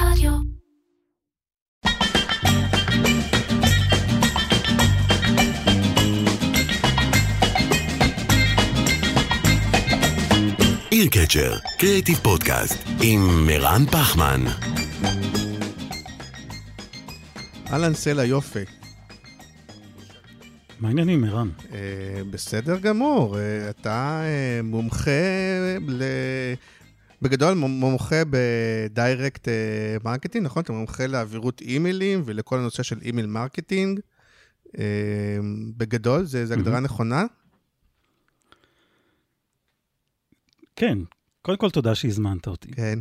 רדיו. עיר קצ'ר, קריאיטיב פודקאסט, עם מירן פחמן. אהלן סלע יופי. מה העניינים, ערן? אה, בסדר גמור, אה, אתה אה, מומחה ל... בגדול מומחה ב direct אה, marketing, נכון? אתה מומחה לעבירות אימיילים ולכל הנושא של email marketing. אה, בגדול, זו הגדרה נכונה? כן, קודם כל תודה שהזמנת אותי. כן,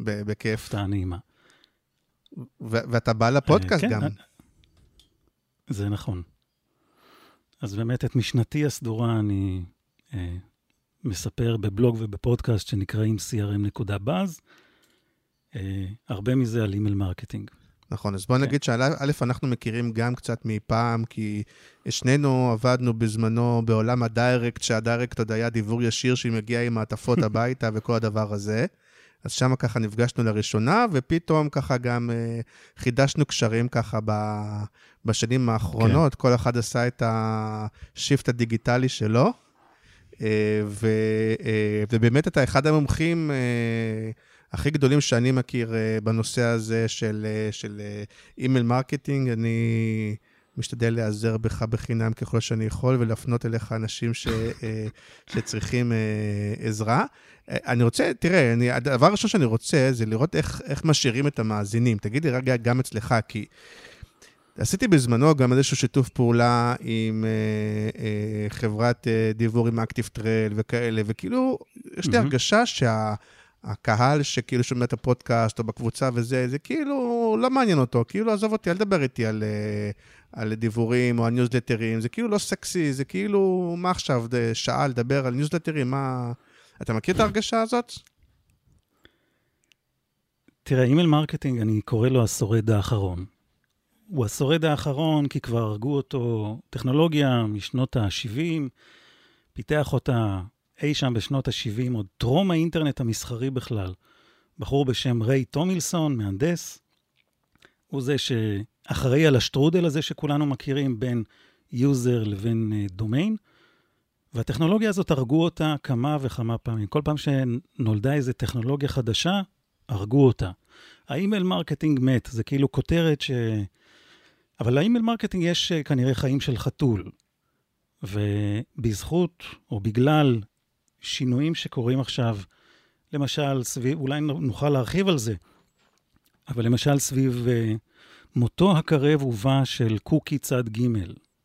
בכיף. הפתעה נעימה. ואתה בא לפודקאסט אה, כן, גם. זה נכון. אז באמת את משנתי הסדורה אני מספר בבלוג ובפודקאסט שנקראים crm.buzz. אה, הרבה מזה על email marketing. נכון, אז בוא כן. נגיד שא', אנחנו מכירים גם קצת מפעם, כי שנינו עבדנו בזמנו בעולם ה direct, שה direct עוד היה דיוור ישיר שמגיע עם מעטפות הביתה וכל הדבר הזה. אז שם ככה נפגשנו לראשונה, ופתאום ככה גם אה, חידשנו קשרים ככה ב, בשנים האחרונות, כל אחד עשה את ה shift הדיגיטלי שלו. אה, אה, ובאמת אתה אחד המומחים אה, הכי גדולים שאני מכיר בנושא הזה של, של email marketing. אני משתדל להיעזר בך בחינם ככל שאני יכול ולהפנות אליך אנשים ש, שצריכים עזרה. אני רוצה, תראה, אני, הדבר הראשון שאני רוצה זה לראות איך, איך משאירים את המאזינים. תגיד לי רגע גם אצלך, כי עשיתי בזמנו גם איזשהו שיתוף פעולה עם אה, אה, חברת אה, דיוור עם ActiveTrail וכאלה, וכאילו, יש לי מהמם. הרגשה שהקהל שכאילו שומע את הפודקאסט או בקבוצה וזה, זה כאילו לא מעניין אותו, כאילו עזוב אותי, אל תדבר איתי על, אה, על דיוורים או על ניוזלטרים, זה כאילו לא סקסי, זה כאילו, מה עכשיו, שעה לדבר על ניוזלטרים, מה... אתה מכיר את ההרגשה הזאת? תראה, email marketing, אני קורא לו השורד האחרון. הוא השורד האחרון כי כבר הרגו אותו טכנולוגיה משנות ה-70, פיתח אותה אי שם בשנות ה-70, עוד טרום האינטרנט המסחרי בכלל. בחור בשם ריי טומלינסון, מהנדס, הוא זה שאחראי על השטרודל הזה שכולנו מכירים בין user לבין אה, דומיין, והטכנולוגיה הזאת הרגו אותה כמה וכמה פעמים. כל פעם שנולדה איזו טכנולוגיה חדשה, הרגו אותה. ה email marketing מת, זה כאילו כותרת ש... אבל ל email marketing יש אה, כנראה חיים של חתול. ובזכות, או בגלל שינויים שקורים עכשיו, למשל סביב, אולי נוכל להרחיב על זה, אבל למשל סביב אה, מותו הקרב ובא של קוקי צד ג',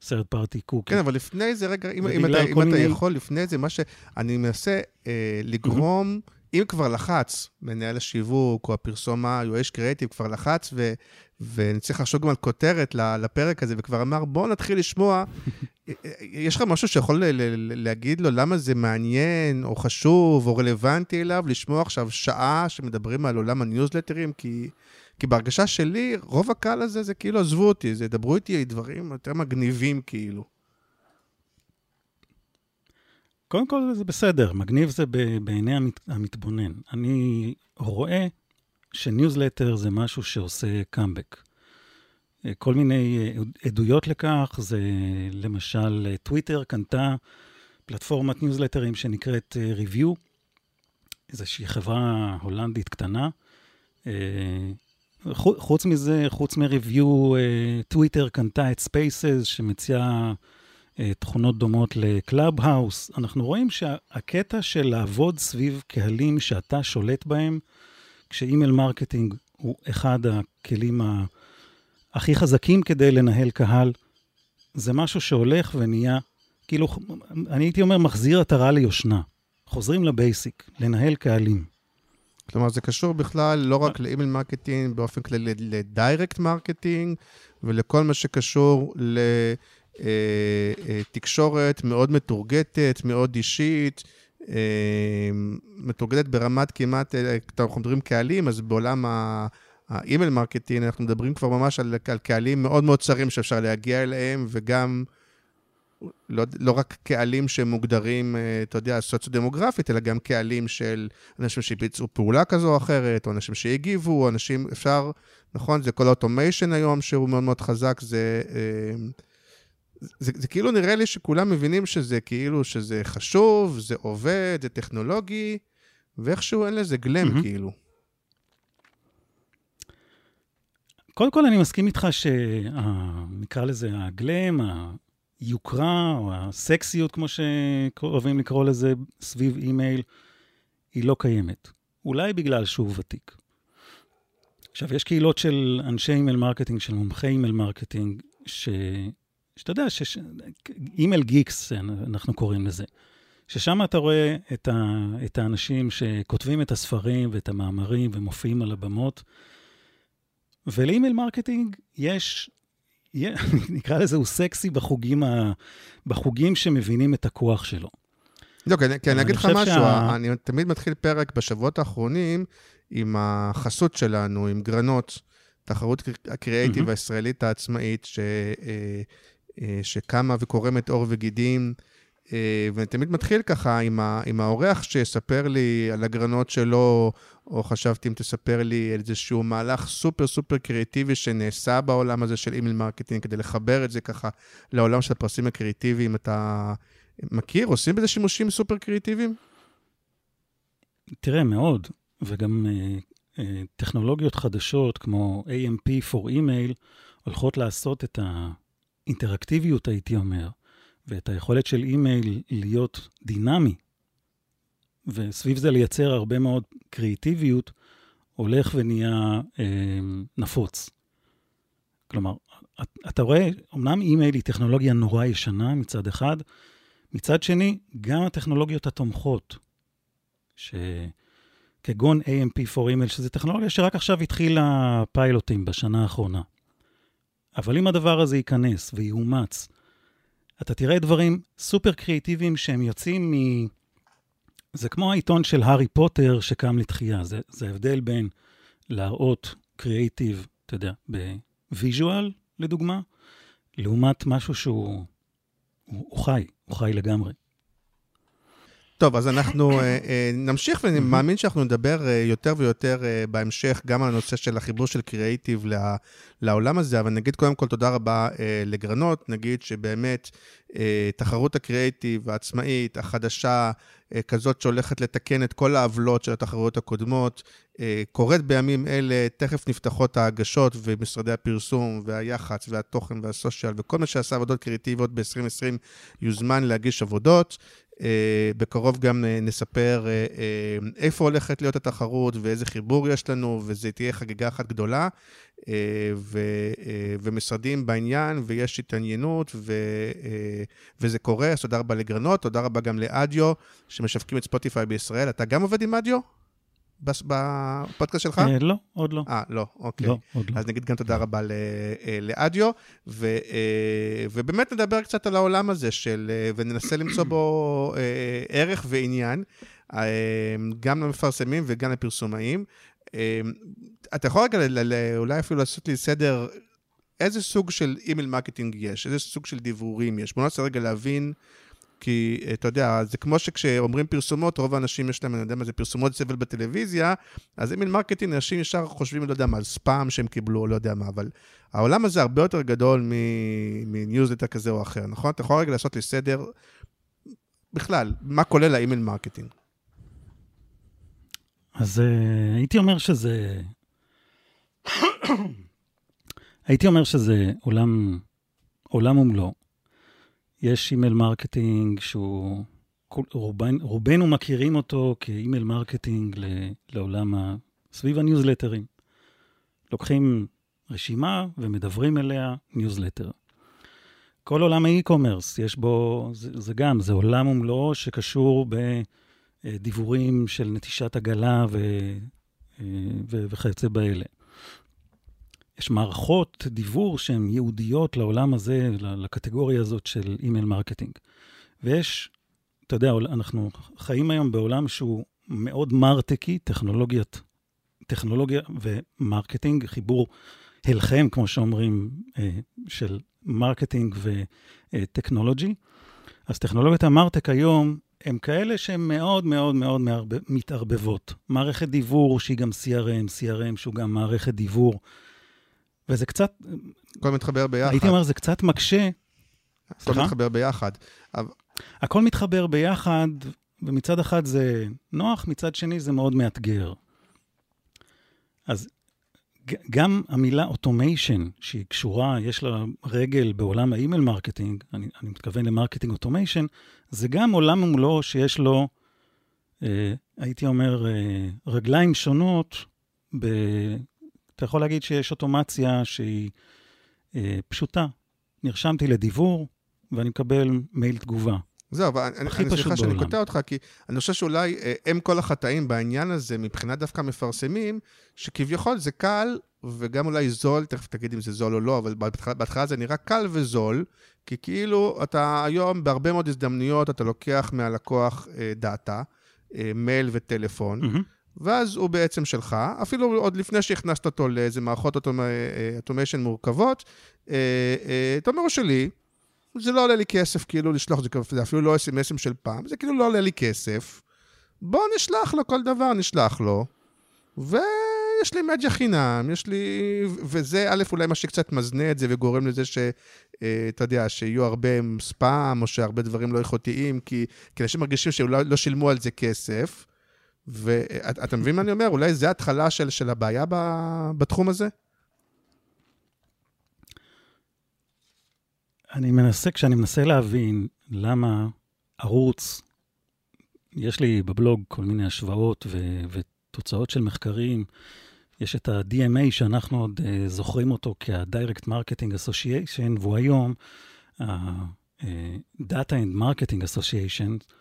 סרט פארטי קוקי. כן, אבל לפני זה, רגע, אם, אם אתה, אם כל אתה מיני- יכול, לפני זה, מה שאני מנסה אה, לגרום, אם כבר לחץ, מנהל השיווק או הפרסומה, יועץ קריאיטיב כבר לחץ, ו, ואני צריך לחשוב גם על כותרת לפרק הזה, וכבר אמר, בוא נתחיל לשמוע. אה, יש לך משהו שיכול להגיד לו למה זה מעניין, או חשוב, או רלוונטי אליו, לשמוע עכשיו שעה שמדברים על עולם הניוזלטרים? כי... כי בהרגשה שלי, רוב הקהל הזה זה כאילו, עזבו אותי, זה דברו איתי דברים יותר מגניבים כאילו. קודם כל זה בסדר, מגניב זה בעיני המת, המתבונן. אני רואה שניוזלטר זה משהו שעושה קאמבק. אה, כל מיני אה, עדויות לכך, זה למשל אה, טוויטר קנתה פלטפורמת ניוזלטרים שנקראת Revue, איזושהי חברה הולנדית קטנה. חו- חוץ מזה, חוץ מ-Revue, טוויטר קנתה את Spaces שמציעה תכונות דומות ל Clubhouse. אנחנו רואים שהקטע של לעבוד סביב קהלים שאתה שולט בהם, כש email marketing הוא אחד הכלים ה- הכי חזקים כדי לנהל קהל, זה משהו שהולך ונהיה, כאילו, אני הייתי אומר, מחזיר עטרה ליושנה. חוזרים ל basic, לנהל קהלים. כלומר, זה קשור בכלל לא רק ל email marketing, באופן כללי ל direct marketing, ולכל מה שקשור לתקשורת מאוד מתורגטת, מאוד אישית, אה, מתורגטת ברמת כמעט, אה, אנחנו מדברים קהלים, אז בעולם ה... ה email marketing, אנחנו מדברים כבר ממש על, על קהלים מאוד מאוד צרים שאפשר להגיע אליהם, וגם לא, לא רק קהלים שמוגדרים, אה, אתה יודע, סוציו-דמוגרפית, אלא גם קהלים של אנשים שביצעו פעולה כזו או אחרת, או אנשים שהגיבו, אנשים, אפשר, נכון, זה כל ה automation היום שהוא מאוד מאוד חזק, זה, אה, זה, זה, כאילו נראה לי שכולם מבינים שזה כאילו, שזה חשוב, זה עובד, זה טכנולוגי, ואיכשהו אין לזה glam, mm-hmm. כאילו. קודם כל, אני מסכים איתך שנקרא לזה ה glam, היוקרה או הסקסיות, כמו שאוהבים לקרוא לזה, סביב אימייל, היא לא קיימת. אולי בגלל שהוא ותיק. עכשיו, יש קהילות של אנשי email marketing, של מומחי email marketing, ש... שאתה יודע, ש... email geeks, אנחנו קוראים לזה. ששם אתה רואה את, ה... את האנשים שכותבים את הספרים ואת המאמרים ומופיעים על הבמות. ול email marketing יש נקרא לזה, הוא סקסי בחוגים, ה... בחוגים שמבינים את הכוח שלו. לא, כי, כי אני אגיד לך משהו, שה... אני תמיד מתחיל פרק בשבועות האחרונים עם החסות שלנו, עם גרנות, תחרות הקריאייטיב mm-hmm. הישראלית העצמאית, ש, אה, שקמה וקורמת עור וגידים. אה, ואני תמיד מתחיל ככה עם, ה, עם האורח שיספר לי על הגרנות שלו, או חשבתי אם תספר לי על איזשהו מהלך סופר סופר קריאיטיבי שנעשה בעולם הזה של email marketing, כדי לחבר את זה ככה לעולם של הפרסים הקריאיטיביים. אתה מכיר? עושים בזה שימושים סופר קריאיטיביים? תראה, מאוד, וגם אה, אה, טכנולוגיות חדשות כמו AMP for email הולכות לעשות את האינטראקטיביות, הייתי אומר. ואת היכולת של אימייל להיות דינמי, וסביב זה לייצר הרבה מאוד קריאיטיביות, הולך ונהיה אה, נפוץ. כלומר, אתה רואה, אמנם אימייל היא טכנולוגיה נורא ישנה מצד אחד, מצד שני, גם הטכנולוגיות התומכות, שכגון AMP for email, שזו טכנולוגיה שרק עכשיו התחילה פיילוטים בשנה האחרונה. אבל אם הדבר הזה ייכנס ויאומץ אתה תראה דברים סופר קריאיטיביים שהם יוצאים מ... זה כמו העיתון של הארי פוטר שקם לתחייה. זה, זה ההבדל בין להראות קריאיטיב, אתה יודע, ב visual, לדוגמה, לעומת משהו שהוא הוא, הוא חי, הוא חי לגמרי. טוב, אז אנחנו uh, uh, נמשיך, ואני מאמין שאנחנו נדבר uh, יותר ויותר בהמשך גם על הנושא של החיבור של קריאייטיב לעולם הזה, אבל נגיד קודם כל תודה רבה לגרנות, נגיד שבאמת תחרות הקריאייטיב העצמאית, החדשה, כזאת שהולכת לתקן את כל העוולות של התחרויות הקודמות, קורית בימים אלה, תכף נפתחות ההגשות ומשרדי הפרסום והיח"צ והתוכן והסושיאל וכל מה שעשה עבודות קריאיטיביות ב-2020 יוזמן להגיש עבודות. אה, בקרוב גם אה, נספר אה, איפה הולכת להיות התחרות ואיזה חיבור יש לנו, וזו תהיה חגיגה אחת גדולה. ו, ומשרדים בעניין, ויש התעניינות, ו, וזה קורה, אז תודה רבה לגרנות, תודה רבה גם לאדיו, שמשווקים את ספוטיפיי בישראל. אתה גם עובד עם אדיו? בפודקאסט שלך? אה, לא, עוד לא. אה, לא, אוקיי. לא, עוד לא. אז נגיד גם תודה רבה אה, לאדיו, ו, אה, ובאמת נדבר קצת על העולם הזה של, וננסה למצוא בו ערך ועניין, גם למפרסמים וגם לפרסומאים. אתה יכול רגע אולי אפילו לעשות לי סדר, איזה סוג של email marketing יש, איזה סוג של דיוורים יש? בוא ננסה רגע להבין. כי אתה יודע, זה כמו שכשאומרים פרסומות, רוב האנשים יש להם, אני יודע מה זה, פרסומות סבל בטלוויזיה, אז email marketing, אנשים ישר חושבים, לא יודע מה, על ספאם שהם קיבלו, לא יודע מה, אבל העולם הזה הרבה יותר גדול מניוזלטר כזה או אחר, נכון? אתה יכול רגע לעשות לי סדר, בכלל, מה כולל ה email marketing? אז uh, הייתי אומר שזה... הייתי אומר שזה עולם, עולם ומלואו. יש email marketing שהוא, רובן, רובנו מכירים אותו כ email marketing לעולם, ה, סביב הניוזלטרים. לוקחים רשימה ומדוורים אליה ניוזלטר. כל עולם ה e-commerce, יש בו, זה, זה גם, זה עולם ומלואו שקשור בדיוורים של נטישת עגלה ו, וכיוצא באלה. יש מערכות דיוור שהן ייעודיות לעולם הזה, לקטגוריה הזאת של email marketing. ויש, אתה יודע, אנחנו חיים היום בעולם שהוא מאוד מרטקי, טכנולוגיית, טכנולוגיה ו marketing, חיבור הלחם, כמו שאומרים, אה, של marketing וטכנולוגי. אז טכנולוגיות ה martech היום הם כאלה שהן מאוד מאוד מאוד מתערבבות. מערכת דיוור שהיא גם CRM, CRM שהוא גם מערכת דיוור. וזה קצת... הכל מתחבר ביחד. הייתי אומר, זה קצת מקשה. הכל סליחה? מתחבר ביחד. אבל... הכל מתחבר ביחד, ומצד אחד זה נוח, מצד שני זה מאוד מאתגר. אז גם המילה automation, שהיא קשורה, יש לה רגל בעולם ה email marketing, אני, אני מתכוון ל marketing automation, זה גם עולם ומלואו שיש לו, אה, הייתי אומר, אה, רגליים שונות. ב... אתה יכול להגיד שיש אוטומציה שהיא אה, פשוטה. נרשמתי לדיבור ואני מקבל מייל תגובה. זהו, אבל אני, אני סליחה שאני קוטע אותך, כי אני חושב שאולי אה, הם כל החטאים בעניין הזה, מבחינת דווקא מפרסמים, שכביכול זה קל וגם אולי זול, תכף תגיד אם זה זול או לא, אבל בהתחלה, בהתחלה זה נראה קל וזול, כי כאילו אתה היום בהרבה מאוד הזדמנויות, אתה לוקח מהלקוח אה, דאטה, אה, מייל וטלפון, mm-hmm. ואז הוא בעצם שלך, אפילו עוד לפני שהכנסת אותו לאיזה מערכות automation מורכבות, אתה אומר, שלי, זה לא עולה לי כסף כאילו לשלוח, זה, אפילו לא אס.אם.אסים של פעם, זה כאילו לא עולה לי כסף. בוא נשלח לו כל דבר, נשלח לו. ויש לי מדיה חינם, יש לי... וזה א', אולי מה שקצת מזנה את זה וגורם לזה ש... אה, אתה יודע, שיהיו הרבה ספאם, או שהרבה דברים לא איכותיים, כי, כי אנשים מרגישים שאולי לא שילמו על זה כסף. ואתה מבין מה אני אומר? אולי זה התחלה של, של הבעיה ב, בתחום הזה? אני מנסה, כשאני מנסה להבין למה ערוץ, יש לי בבלוג כל מיני השוואות ו, ותוצאות של מחקרים. יש את ה-DMA, שאנחנו עוד uh, זוכרים אותו כ-Direct Marketing Association, והוא היום ה-Data and Marketing Association,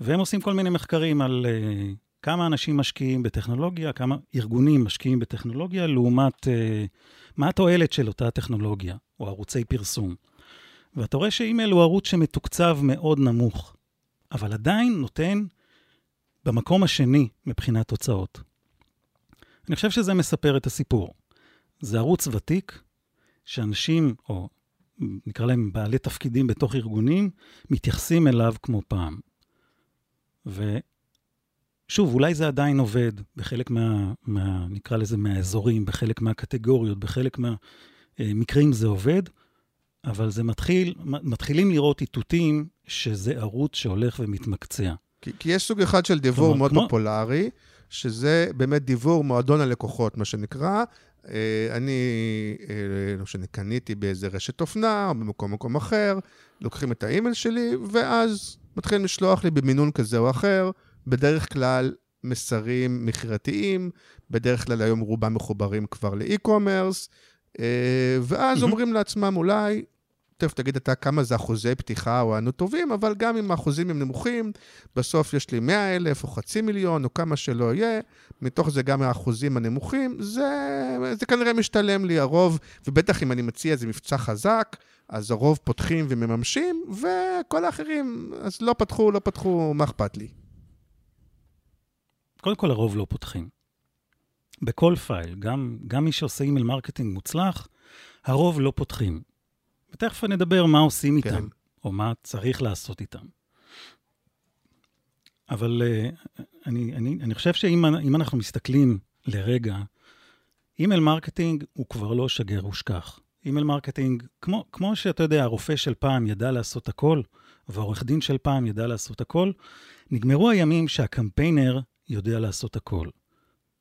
והם עושים כל מיני מחקרים על uh, כמה אנשים משקיעים בטכנולוגיה, כמה ארגונים משקיעים בטכנולוגיה, לעומת uh, מה התועלת של אותה טכנולוגיה, או ערוצי פרסום. ואתה רואה שאימייל הוא ערוץ שמתוקצב מאוד נמוך, אבל עדיין נותן במקום השני מבחינת תוצאות. אני חושב שזה מספר את הסיפור. זה ערוץ ותיק, שאנשים, או נקרא להם בעלי תפקידים בתוך ארגונים, מתייחסים אליו כמו פעם. ושוב, אולי זה עדיין עובד בחלק מה, מה, נקרא לזה, מהאזורים, בחלק מהקטגוריות, בחלק מהמקרים זה עובד, אבל זה מתחיל, מתחילים לראות איתותים שזה ערוץ שהולך ומתמקצע. כי, כי יש סוג אחד של דיבור כלומר, מאוד כמו... פופולרי, שזה באמת דיבור מועדון הלקוחות, מה שנקרא. אה, אני, אה, לא משנה, קניתי באיזה רשת אופנה או במקום מקום אחר, לוקחים את האימייל שלי, ואז מתחילים לשלוח לי במינון כזה או אחר, בדרך כלל מסרים מכירתיים, בדרך כלל היום רובם מחוברים כבר לאי-קומרס, אה, ואז אומרים לעצמם, אולי, תכף תגיד אתה כמה זה אחוזי פתיחה או ענו טובים, אבל גם אם האחוזים הם נמוכים, בסוף יש לי 100 אלף או חצי מיליון או כמה שלא יהיה, מתוך זה גם האחוזים הנמוכים, זה, זה כנראה משתלם לי הרוב, ובטח אם אני מציע איזה מבצע חזק, אז הרוב פותחים ומממשים, וכל האחרים, אז לא פתחו, לא פתחו, מה אכפת לי? קודם כל, הרוב לא פותחים. בכל מייל, גם, גם מי שעושה email marketing מוצלח, הרוב לא פותחים. ותכף נדבר מה עושים כן. איתם, או מה צריך לעשות איתם. אבל uh, אני, אני, אני חושב שאם אנחנו מסתכלים לרגע, email marketing הוא כבר לא שגר ושכח. email marketing, כמו, כמו שאתה יודע, הרופא של פעם ידע לעשות הכל, והעורך דין של פעם ידע לעשות הכל, נגמרו הימים שהקמפיינר יודע לעשות הכל.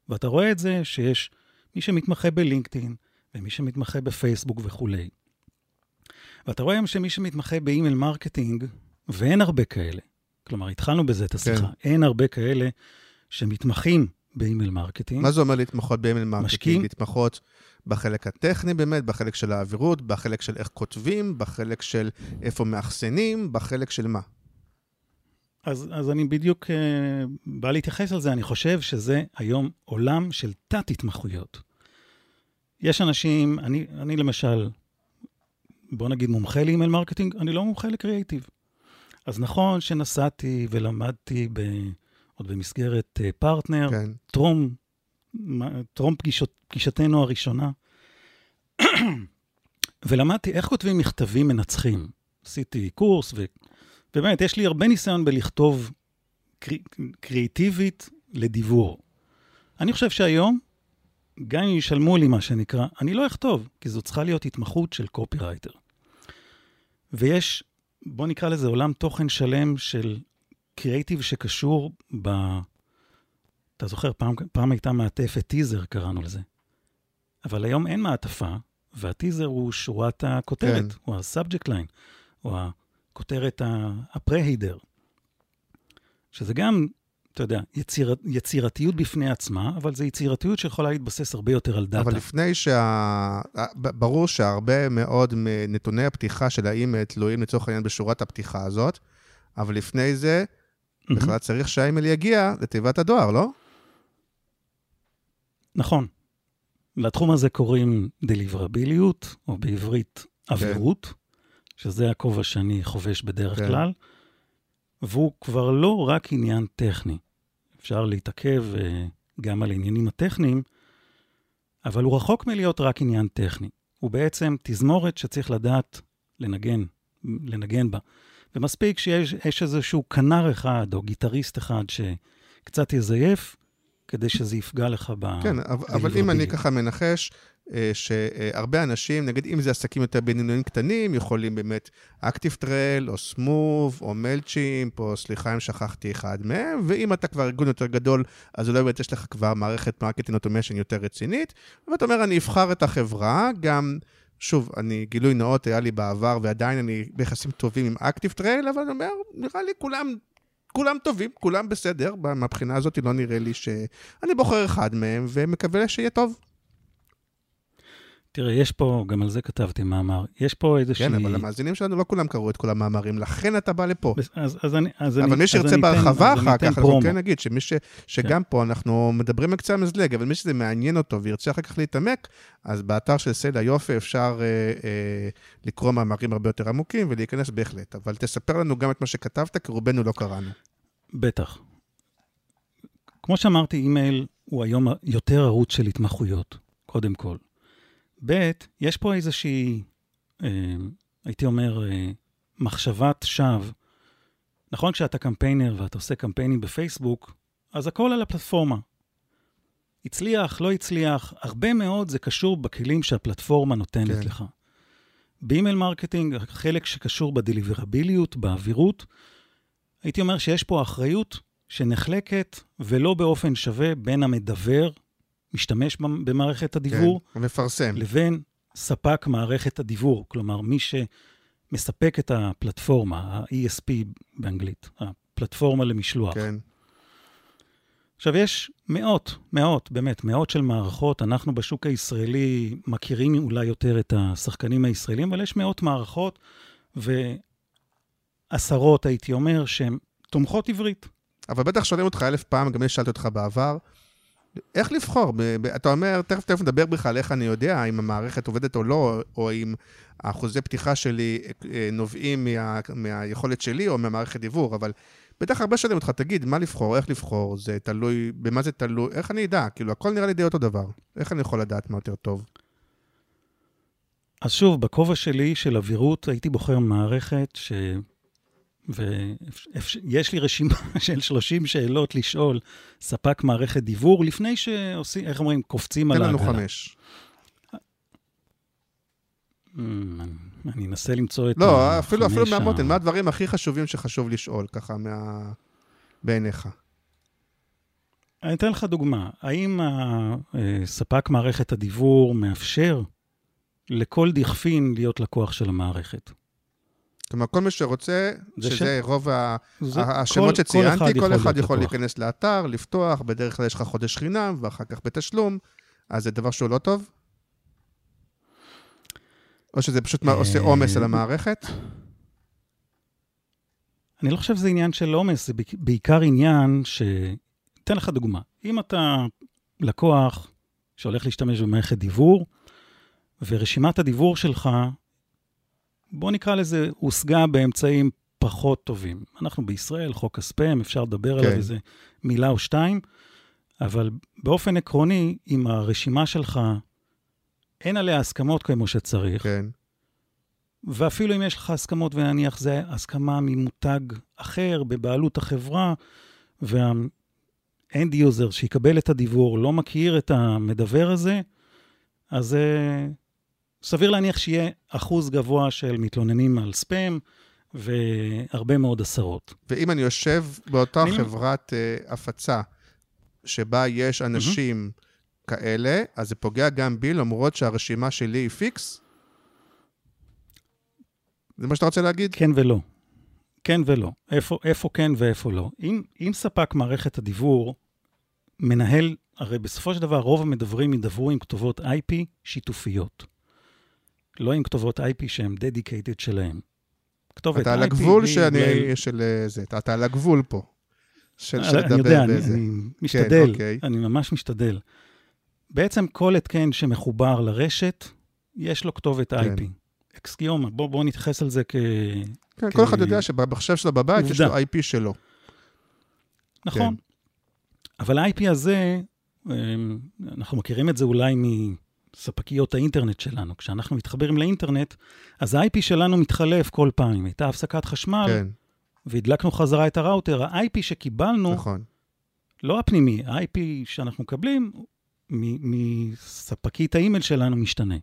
ואתה רואה את זה שיש מי שמתמחה בלינקדאין, ומי שמתמחה בפייסבוק וכולי. ואתה רואה היום שמי שמתמחה ב email marketing, ואין הרבה כאלה, כלומר, התחלנו בזה את השיחה, כן. אין הרבה כאלה שמתמחים ב email marketing. מה זה אומר להתמחות ב email marketing? משקיעים... להתמחות בחלק הטכני באמת, בחלק של העבירות, בחלק של איך כותבים, בחלק של איפה מאחסנים, בחלק של מה? אז, אז אני בדיוק uh, בא להתייחס על זה. אני חושב שזה היום עולם של תת-התמחויות. יש אנשים, אני, אני למשל, בוא נגיד מומחה ל email marketing, אני לא מומחה לקריאייטיב. אז נכון שנסעתי ולמדתי ב, עוד במסגרת uh, פרטנר, כן. טרום, טרום פגישות, פגישתנו הראשונה. ולמדתי איך כותבים מכתבים מנצחים. עשיתי קורס, ו... ובאמת, יש לי הרבה ניסיון בלכתוב קר... קריאייטיב לדיוור. אני חושב שהיום, גם אם ישלמו לי מה שנקרא, אני לא אכתוב, כי זו צריכה להיות התמחות של קופירייטר. ויש, בוא נקרא לזה עולם תוכן שלם של קריאיטיב שקשור ב... אתה זוכר, פעם, פעם הייתה מעטפת טיזר, קראנו לזה. אבל היום אין מעטפה, והטיזר הוא שורת הכותרת, כן. הוא ה-subject line, הוא הכותרת ה pre-header. שזה גם, אתה יודע, יציר, יצירתיות בפני עצמה, אבל זו יצירתיות שיכולה להתבסס הרבה יותר על דאטה. אבל לפני שה... ברור שהרבה מאוד מנתוני הפתיחה של האימייל תלויים לצורך העניין בשורת הפתיחה הזאת, אבל לפני זה. בכלל צריך שהאימייל יגיע לתיבת הדואר, לא? נכון. לתחום הזה קוראים דליברביליות, או בעברית עבירות, כן. שזה הכובע שאני חובש בדרך כן. כלל, והוא כבר לא רק עניין טכני. אפשר להתעכב uh, גם על העניינים הטכניים, אבל הוא רחוק מלהיות רק עניין טכני. הוא בעצם תזמורת שצריך לדעת לנגן, לנגן בה. ומספיק שיש איזשהו כנר אחד או גיטריסט אחד שקצת יזייף, כדי שזה יפגע לך ב... כן, אבל אם אני ככה מנחש, שהרבה אנשים, נגיד אם זה עסקים יותר בינוניים קטנים, יכולים באמת Active Trail, או Smoove, או Mailchimp, או סליחה אם שכחתי אחד מהם, ואם אתה כבר ארגון יותר גדול, אז אולי באמת יש לך כבר מערכת marketing automation יותר רצינית, ואתה אומר, אני אבחר את החברה, גם... שוב, אני, גילוי נאות היה לי בעבר, ועדיין אני ביחסים טובים עם Active Trail, אבל אני אומר, נראה לי כולם כולם טובים, כולם בסדר, מהבחינה הזאת לא נראה לי ש... אני בוחר אחד מהם ומקווה שיהיה טוב. תראה, יש פה, גם על זה כתבתי מאמר, יש פה איזושהי... כן, אבל המאזינים שלנו לא כולם קראו את כל המאמרים, לכן אתה בא לפה. אז, אז אני... אז אבל אני, מי שירצה בהרחבה אחר כך, אנחנו כן נגיד שמי ש, שגם כן. פה אנחנו מדברים על קצה המזלג, אבל מי שזה מעניין אותו וירצה אחר כך להתעמק, אז באתר של סלע יופי אפשר אה, אה, לקרוא מאמרים הרבה יותר עמוקים ולהיכנס בהחלט. אבל תספר לנו גם את מה שכתבת, כי רובנו לא קראנו. בטח. כמו שאמרתי, אימייל הוא היום יותר ערוץ של התמחויות, קודם כל. ב', יש פה איזושהי, אה, הייתי אומר, אה, מחשבת שווא. נכון, כשאתה קמפיינר ואתה עושה קמפיינים בפייסבוק, אז הכל על הפלטפורמה. הצליח, לא הצליח, הרבה מאוד זה קשור בכלים שהפלטפורמה נותנת כן. לך. ב email marketing, החלק שקשור ב deliverability, בעבירות, הייתי אומר שיש פה אחריות שנחלקת ולא באופן שווה בין המדבר, משתמש במערכת הדיוור, כן, המפרסם, לבין ספק מערכת הדיוור, כלומר, מי שמספק את הפלטפורמה, ה-ESP באנגלית, הפלטפורמה למשלוח. כן. עכשיו, יש מאות, מאות, באמת, מאות של מערכות. אנחנו בשוק הישראלי מכירים אולי יותר את השחקנים הישראלים, אבל יש מאות מערכות, ועשרות, הייתי אומר, שהן תומכות עברית. אבל בטח שואלים אותך אלף פעם, גם אני שאלתי אותך בעבר, איך לבחור? אתה אומר, תכף תכף נדבר בכלל איך אני יודע אם המערכת עובדת או לא, או אם האחוזי פתיחה שלי אה, נובעים מה, מהיכולת שלי או מהמערכת דיוור, אבל בטח הרבה שואלים אותך, תגיד, מה לבחור, איך לבחור, זה תלוי, במה זה תלוי, איך אני אדע? כאילו, הכל נראה לי די אותו דבר. איך אני יכול לדעת מה יותר טוב? אז שוב, בכובע שלי של אווירות, הייתי בוחר מערכת ש... ויש לי רשימה של 30 שאלות לשאול ספק מערכת דיוור, לפני שעושים, איך אומרים, קופצים על העגלה. תן לנו חמש. Mm, אני אנסה למצוא את החמש... לא, אפילו, אפילו מהמותן, מה הדברים הכי חשובים שחשוב לשאול, ככה, מה... בעיניך? אני אתן לך דוגמה. האם ספק מערכת הדיוור מאפשר לכל דכפין להיות לקוח של המערכת? כלומר, כל מי שרוצה, שזה ש... רוב ה... זה... השמות כל, שציינתי, כל אחד, כל אחד יכול להיכנס לאתר, לפתוח, בדרך כלל יש לך חודש חינם, ואחר כך בתשלום, אז זה דבר שהוא לא טוב? או שזה פשוט עושה עומס על המערכת? אני לא חושב שזה עניין של עומס, זה בעיקר עניין ש... אתן לך דוגמה. אם אתה לקוח שהולך להשתמש במערכת דיוור, ורשימת הדיוור שלך בוא נקרא לזה, הושגה באמצעים פחות טובים. אנחנו בישראל, חוק הספאם, אפשר לדבר כן. עליו איזה מילה או שתיים, אבל באופן עקרוני, אם הרשימה שלך, אין עליה הסכמות כמו שצריך, כן. ואפילו אם יש לך הסכמות, ונניח זה הסכמה ממותג אחר בבעלות החברה, וה-end user שיקבל את הדיוור לא מכיר את המדבר הזה, אז uh, סביר להניח שיהיה אחוז גבוה של מתלוננים על ספאם, והרבה מאוד עשרות. ואם אני יושב באותה אני... חברת uh, הפצה, שבה יש אנשים mm-hmm. כאלה, אז זה פוגע גם בי, למרות שהרשימה שלי היא פיקס? זה מה שאתה רוצה להגיד? כן ולא. כן ולא. איפה, איפה כן ואיפה לא. אם, אם ספק מערכת הדיוור מנהל, הרי בסופו של דבר רוב המדברים ידברו עם כתובות IP שיתופיות. לא עם כתובות IP שהן dedicated שלהם. כתובת אתה IP... אתה על הגבול שאני. של אה, זה, אתה, על הגבול פה. של, לדבר יודע, באיזה... אני, אני משתדל, כן, אוקיי. אני ממש משתדל. בעצם כל התקן שמחובר לרשת, יש לו כתובת כן. IP. אקסקיומה, בואו בוא נתייחס על זה כ... כן. כל אחד יודע שבמחשב שלו בבית. יש לו IP שלו. נכון. כן. אבל ה-IP הזה, אמ, אנחנו מכירים את זה אולי מספקיות האינטרנט שלנו. כשאנחנו מתחברים לאינטרנט, אז ה-IP שלנו מתחלף כל פעם. אם הייתה הפסקת חשמל, כן. והדלקנו חזרה את הראוטר, ה-IP שקיבלנו, נכון. לא הפנימי, ה-IP שאנחנו מקבלים, מספקית האימייל שלנו משתנה.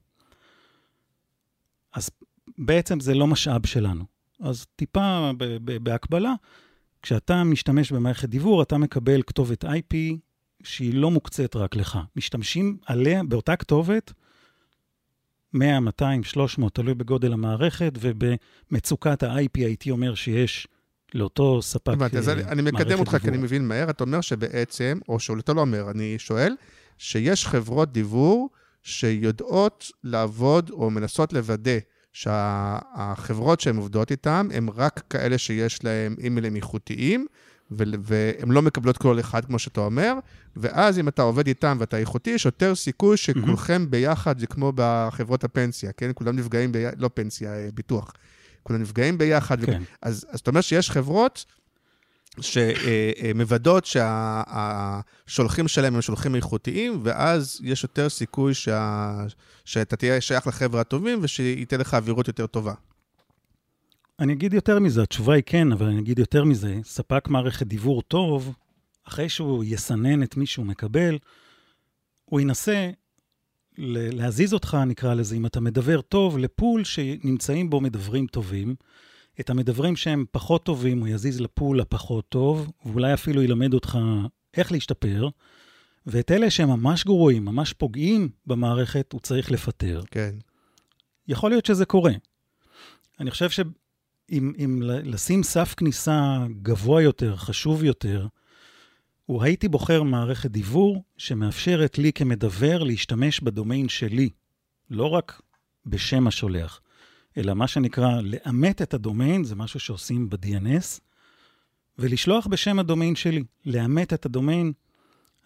אז בעצם זה לא משאב שלנו. אז טיפה בהקבלה, כשאתה משתמש במערכת דיוור, אתה מקבל כתובת IP שהיא לא מוקצית רק לך. משתמשים עליה, באותה כתובת, 100, 200, 300, תלוי בגודל המערכת, ובמצוקת ה-IP הייתי אומר שיש לאותו ספק מערכת דיוור. אז אני מקדם אותך, כי אני מבין מהר. אתה אומר שבעצם, או שאתה לא אומר, אני שואל, שיש חברות דיוור שיודעות לעבוד או מנסות לוודא שהחברות שהן עובדות איתן הן רק כאלה שיש להן אימיילים איכותיים, והן לא מקבלות כל אחד, כמו שאתה אומר, ואז אם אתה עובד איתם ואתה איכותי, יש יותר סיכוי שכולכם ביחד, זה כמו בחברות הפנסיה, כן? כולם נפגעים, ב... לא פנסיה, אה, ביטוח. כולם נפגעים ביחד. כן. ו... אז, אז אתה אומר שיש חברות שמוודאות שהשולחים שלהם הם שולחים איכותיים, ואז יש יותר סיכוי שה... שאתה תהיה שייך לחבר'ה הטובים ושייתן לך אווירות יותר טובה. אני אגיד יותר מזה, התשובה היא כן, אבל אני אגיד יותר מזה, ספק מערכת דיוור טוב, אחרי שהוא יסנן את מי שהוא מקבל, הוא ינסה להזיז אותך, נקרא לזה, אם אתה מדבר טוב, לפול שנמצאים בו מדברים טובים. את המדברים שהם פחות טובים, הוא יזיז לפול הפחות טוב, ואולי אפילו ילמד אותך איך להשתפר, ואת אלה שהם ממש גרועים, ממש פוגעים במערכת, הוא צריך לפטר. כן. יכול להיות שזה קורה. אני חושב שאם אם לשים סף כניסה גבוה יותר, חשוב יותר, הוא הייתי בוחר מערכת דיוור שמאפשרת לי כמדבר להשתמש בדומיין שלי, לא רק בשם השולח. אלא מה שנקרא לאמת את הדומיין, זה משהו שעושים ב-DNS, ולשלוח בשם הדומיין שלי. לאמת את הדומיין,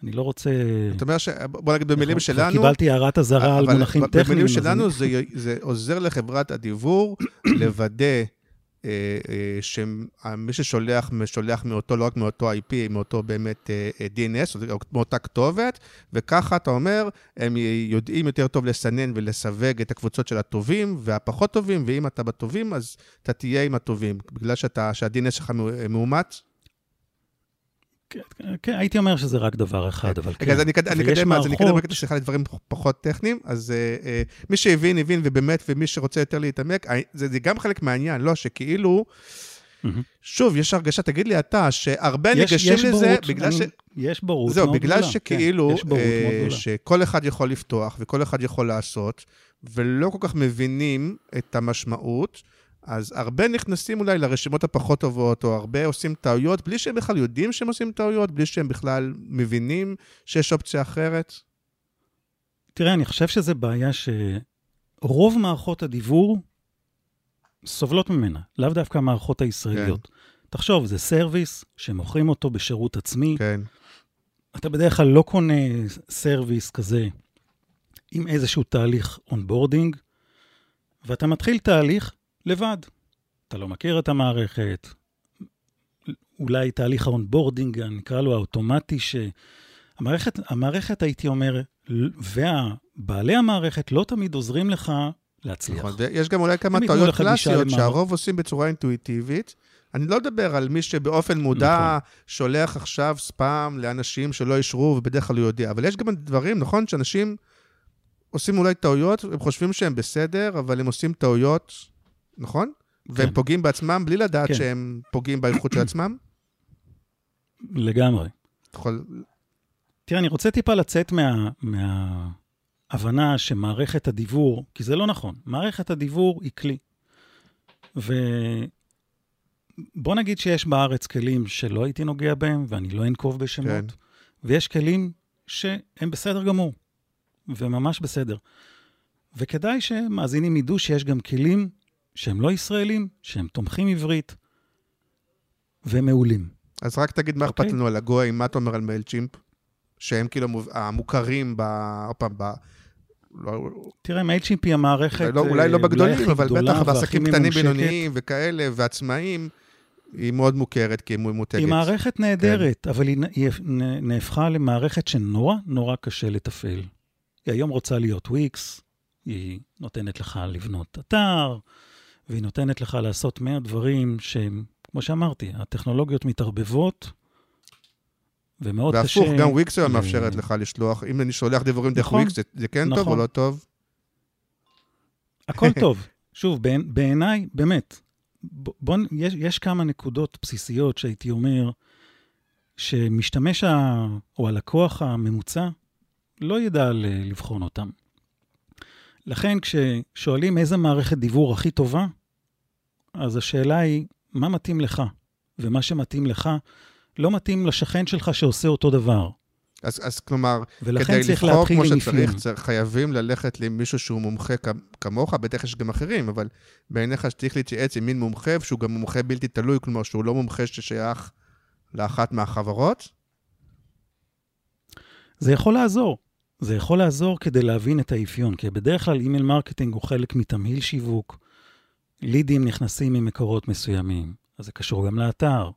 אני לא רוצה... זאת אומרת, ש... בוא נגיד במילים נכון, שלנו... קיבלתי הערת אזהרה על מונחים טכניים. במילים שלנו אני... זה, זה עוזר לחברת הדיוור לוודא שמי ששולח, שולח מאותו, לא רק מאותו IP, מאותו באמת אה, DNS, או מאותה כתובת, וככה אתה אומר, הם יודעים יותר טוב לסנן ולסווג את הקבוצות של הטובים והפחות טובים, ואם אתה בטובים, אז אתה תהיה עם הטובים, בגלל שה-DNS שלך מאומת. כן, כן, הייתי אומר שזה רק דבר אחד, אבל כן. אז אני אקדם, אז אני אקדם רק את השיחה לדברים פחות טכניים. אז אה, מי שהבין, הבין, ובאמת, ומי שרוצה יותר להתעמק, זה גם חלק מהעניין, לא, שכאילו... שוב, יש הרגשה, תגיד לי אתה, שהרבה ניגשים לזה, בגלל ש... יש בורות מאוד גדולה. זהו, בגלל שכאילו, אה, שכל אחד יכול לפתוח וכל אחד יכול לעשות, ולא כל כך מבינים את המשמעות. אז הרבה נכנסים אולי לרשימות הפחות טובות, או הרבה עושים טעויות, בלי שהם בכלל יודעים שהם עושים טעויות, בלי שהם בכלל מבינים שיש אופציה אחרת? תראה, אני חושב שזו בעיה שרוב מערכות הדיוור סובלות ממנה, לאו דווקא המערכות הישראליות. כן. תחשוב, זה service שמוכרים אותו בשירות עצמי. כן. אתה בדרך כלל לא קונה service כזה עם איזשהו תהליך onboarding, ואתה מתחיל תהליך לבד. אתה לא מכיר את המערכת, אולי תהליך ה onboarding, נקרא לו האוטומטי, שהמערכת, המערכת, הייתי אומר, ובעלי המערכת לא תמיד עוזרים לך להצליח. נכון, ויש גם אולי כמה טעויות קלאסיות. שהרוב עושים בצורה אינטואיטיבית. אני לא מדבר על מי שבאופן מודע נכון. שולח עכשיו ספאם לאנשים שלא אישרו, ובדרך כלל הוא יודע. אבל יש גם דברים, נכון, שאנשים עושים אולי טעויות, הם חושבים שהם בסדר, אבל הם עושים טעויות, נכון? והם כן. פוגעים בעצמם בלי לדעת כן. שהם פוגעים באיכות של עצמם? לגמרי. יכול... תראה, אני רוצה טיפה לצאת מה, מההבנה שמערכת הדיבור, כי זה לא נכון, מערכת הדיבור היא כלי. ובוא נגיד שיש בארץ כלים שלא הייתי נוגע בהם, ואני לא אנקוב בשמות. כן. ויש כלים שהם בסדר גמור, וממש בסדר. וכדאי שמאזינים ידעו שיש גם כלים שהם לא ישראלים, שהם תומכים עברית, והם מעולים. אז רק תגיד מה אכפת אוקיי. לנו על הגויים, מה אתה אומר על Mailchimp? שהם כאילו המוכרים ב... עוד פעם, ב... לא, תראה, Mailchimp היא המערכת... לא, אולי לא אה, בגדולים, אבל בטח בעסקים קטנים. בינוניים וכאלה, ועצמאים, היא מאוד מוכרת כי היא מותגת. היא מערכת נהדרת, כן. אבל היא, נהפכה למערכת שנורא נורא קשה לתפעל. היא היום רוצה להיות וויקס, היא נותנת לך לבנות אתר, והיא נותנת לך לעשות 100 דברים שהם, כמו שאמרתי, הטכנולוגיות מתערבבות, ומאוד קשה... והפוך, גם וויקס היום מאפשרת לך לשלוח, אם אני שולח דיבורים דרך נכון, וויקס, זה- זה כן טוב או נכון. לא טוב? הכל טוב. שוב, בעיני- בעיניי, באמת, בוא, יש, יש כמה נקודות בסיסיות שהייתי אומר, שמשתמש ה, או הלקוח הממוצע לא ידע לבחון אותם. לכן, כששואלים איזה מערכת דיוור הכי טובה, אז השאלה היא, מה מתאים לך? ומה שמתאים לך לא מתאים לשכן שלך שעושה אותו דבר. אז, אז כלומר, כדי לבחור כמו שצריך. צריך, חייבים ללכת למישהו שהוא מומחה כמוך, בטח יש גם אחרים, אבל בעיניך שצריך להתייעץ עם מין מומחה, שהוא גם מומחה בלתי תלוי, כלומר שהוא לא מומחה ששייך לאחת מהחברות? זה יכול לעזור. זה יכול לעזור כדי להבין את האפיון, כי בדרך כלל email marketing הוא חלק מתמהיל שיווק. לידים נכנסים ממקורות מסוימים, אז זה קשור גם לאתר,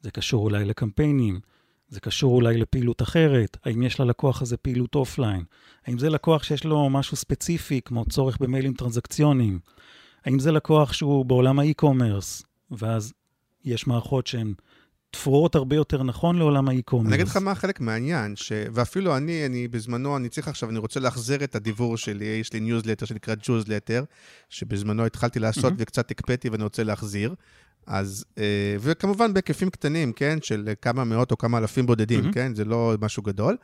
זה קשור אולי לקמפיינים, זה קשור אולי לפעילות אחרת, האם יש ללקוח הזה פעילות offline, האם זה לקוח שיש לו משהו ספציפי, כמו צורך במיילים טרנזקציוניים, האם זה לקוח שהוא בעולם ה e-commerce, ואז יש מערכות שהן תפורות הרבה יותר נכון לעולם ה e-commerce. אני אגיד לך מה חלק מהעניין, ש... ואפילו אני, אני בזמנו, אני צריך עכשיו, אני רוצה להחזיר את הדיוור שלי, יש לי ניוזלטר שנקרא ג'וזלטר, שבזמנו התחלתי לעשות מהמם. וקצת הקפאתי ואני רוצה להחזיר. אז, אה, וכמובן בהיקפים קטנים, כן, של כמה מאות או כמה אלפים בודדים, מהמם. כן, זה לא משהו גדול.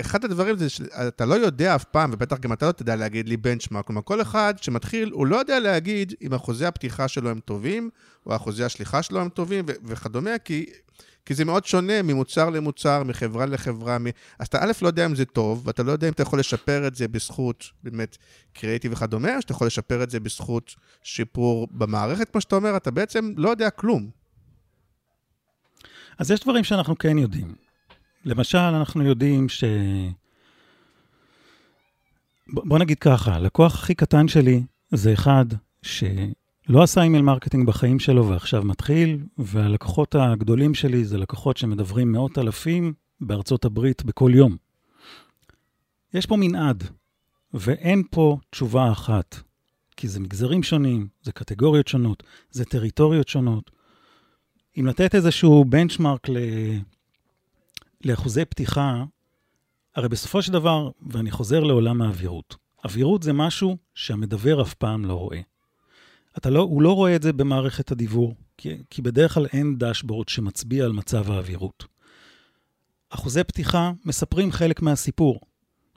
אחד הדברים זה שאתה לא יודע אף פעם, ובטח גם אתה לא תדע להגיד לי benchmark, כלומר כל אחד שמתחיל, הוא לא יודע להגיד אם אחוזי הפתיחה שלו הם טובים, או אחוזי השליחה שלו הם טובים, ו- וכדומה, כי, כי זה מאוד שונה ממוצר למוצר, מחברה לחברה, מ... אז אתה א', לא יודע אם זה טוב, ואתה לא יודע אם אתה יכול לשפר את זה בזכות באמת קריאיטיב וכדומה, או שאתה יכול לשפר את זה בזכות שיפור במערכת, כמו שאתה אומר, אתה בעצם לא יודע כלום. אז יש דברים שאנחנו כן יודעים. למשל, אנחנו יודעים ש... בוא נגיד ככה, הלקוח הכי קטן שלי זה אחד שלא עשה email marketing בחיים שלו ועכשיו מתחיל, והלקוחות הגדולים שלי זה לקוחות שמדוורים מאות אלפים בארצות הברית בכל יום. יש פה מנעד, ואין פה תשובה אחת, כי זה מגזרים שונים, זה קטגוריות שונות, זה טריטוריות שונות. אם לתת איזשהו benchmark. לאחוזי פתיחה, הרי בסופו של דבר, ואני חוזר לעולם האווירות, אווירות זה משהו שהמדבר אף פעם לא רואה. אתה לא, הוא לא רואה את זה במערכת הדיבור, כי, כי בדרך כלל אין דשבורד שמצביע על מצב האווירות. אחוזי פתיחה מספרים חלק מהסיפור,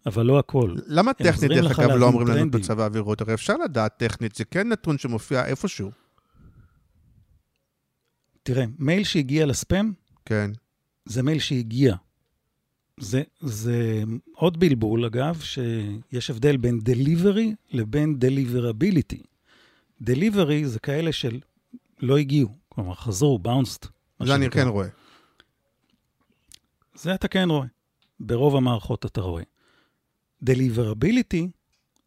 אבל לא הכל. למה טכנית, דרך אגב, לא אומרים לנו את. מצב האווירות? הרי אפשר לדעת טכנית, זה כן נתון שמופיע איפשהו. תראה, מייל שהגיע לספאם, כן. זה מייל שהגיע. זה, זה עוד בלבול, אגב, שיש הבדל בין delivery לבין deliverability. delivery זה כאלה של לא הגיעו, כלומר חזרו, bounced. מה זה אני. כן רואה. זה אתה כן רואה. ברוב המערכות אתה רואה. deliverability,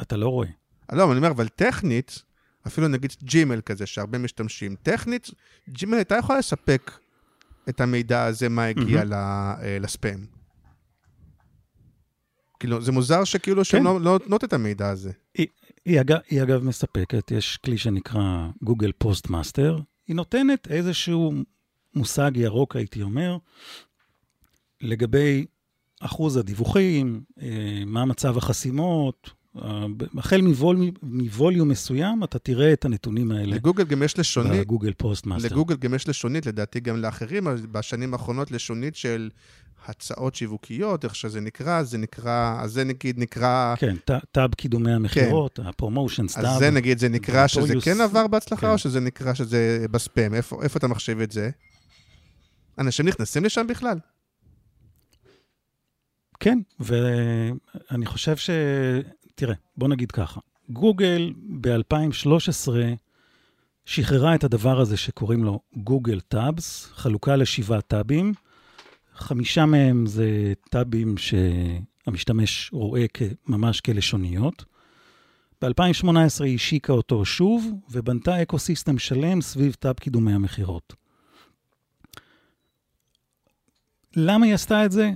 אתה לא רואה. לא, אני אומר, אבל טכנית, אפילו נגיד ג'ימל כזה, שהרבה משתמשים, טכנית, ג'ימל הייתה יכולה לספק את המידע הזה, מה הגיע אה, לספאם. כאילו, זה מוזר שכאילו שהן כן. לא לא נותנות את המידע הזה. היא, אגב, היא אגב מספקת, יש כלי שנקרא Google Postmaster, היא נותנת איזשהו מושג ירוק, הייתי אומר, לגבי אחוז הדיווחים, אה, מה מצב החסימות, החל מ vol, מ volume מסוים, אתה תראה את הנתונים האלה. לגוגל גם יש לשונית, בגוגל פוסט מאסטר. לגוגל גם יש לשונית, לדעתי גם לאחרים, בשנים האחרונות לשונית של הצעות שיווקיות, איך שזה נקרא, זה נקרא, אז זה נגיד נקרא... כן, tab קידומי המכירות, ה promotions tab. אז זה נגיד, זה נקרא שזה Notorious- כן עבר בהצלחה, כן. או שזה נקרא שזה בספאם? איפה, איפה אתה מחשיב את זה? אנשים נכנסים לשם בכלל? כן, ואני חושב ש... תראה, בוא נגיד ככה, גוגל ב-2013 שחררה את הדבר הזה שקוראים לו Google Tabs, חלוקה לשבעה טאבים. חמישה מהם זה טאבים שהמשתמש רואה ממש כלשוניות. ב-2018 היא השיקה אותו שוב, ובנתה ecosystem שלם סביב tab קידומי המכירות. למה היא עשתה את זה?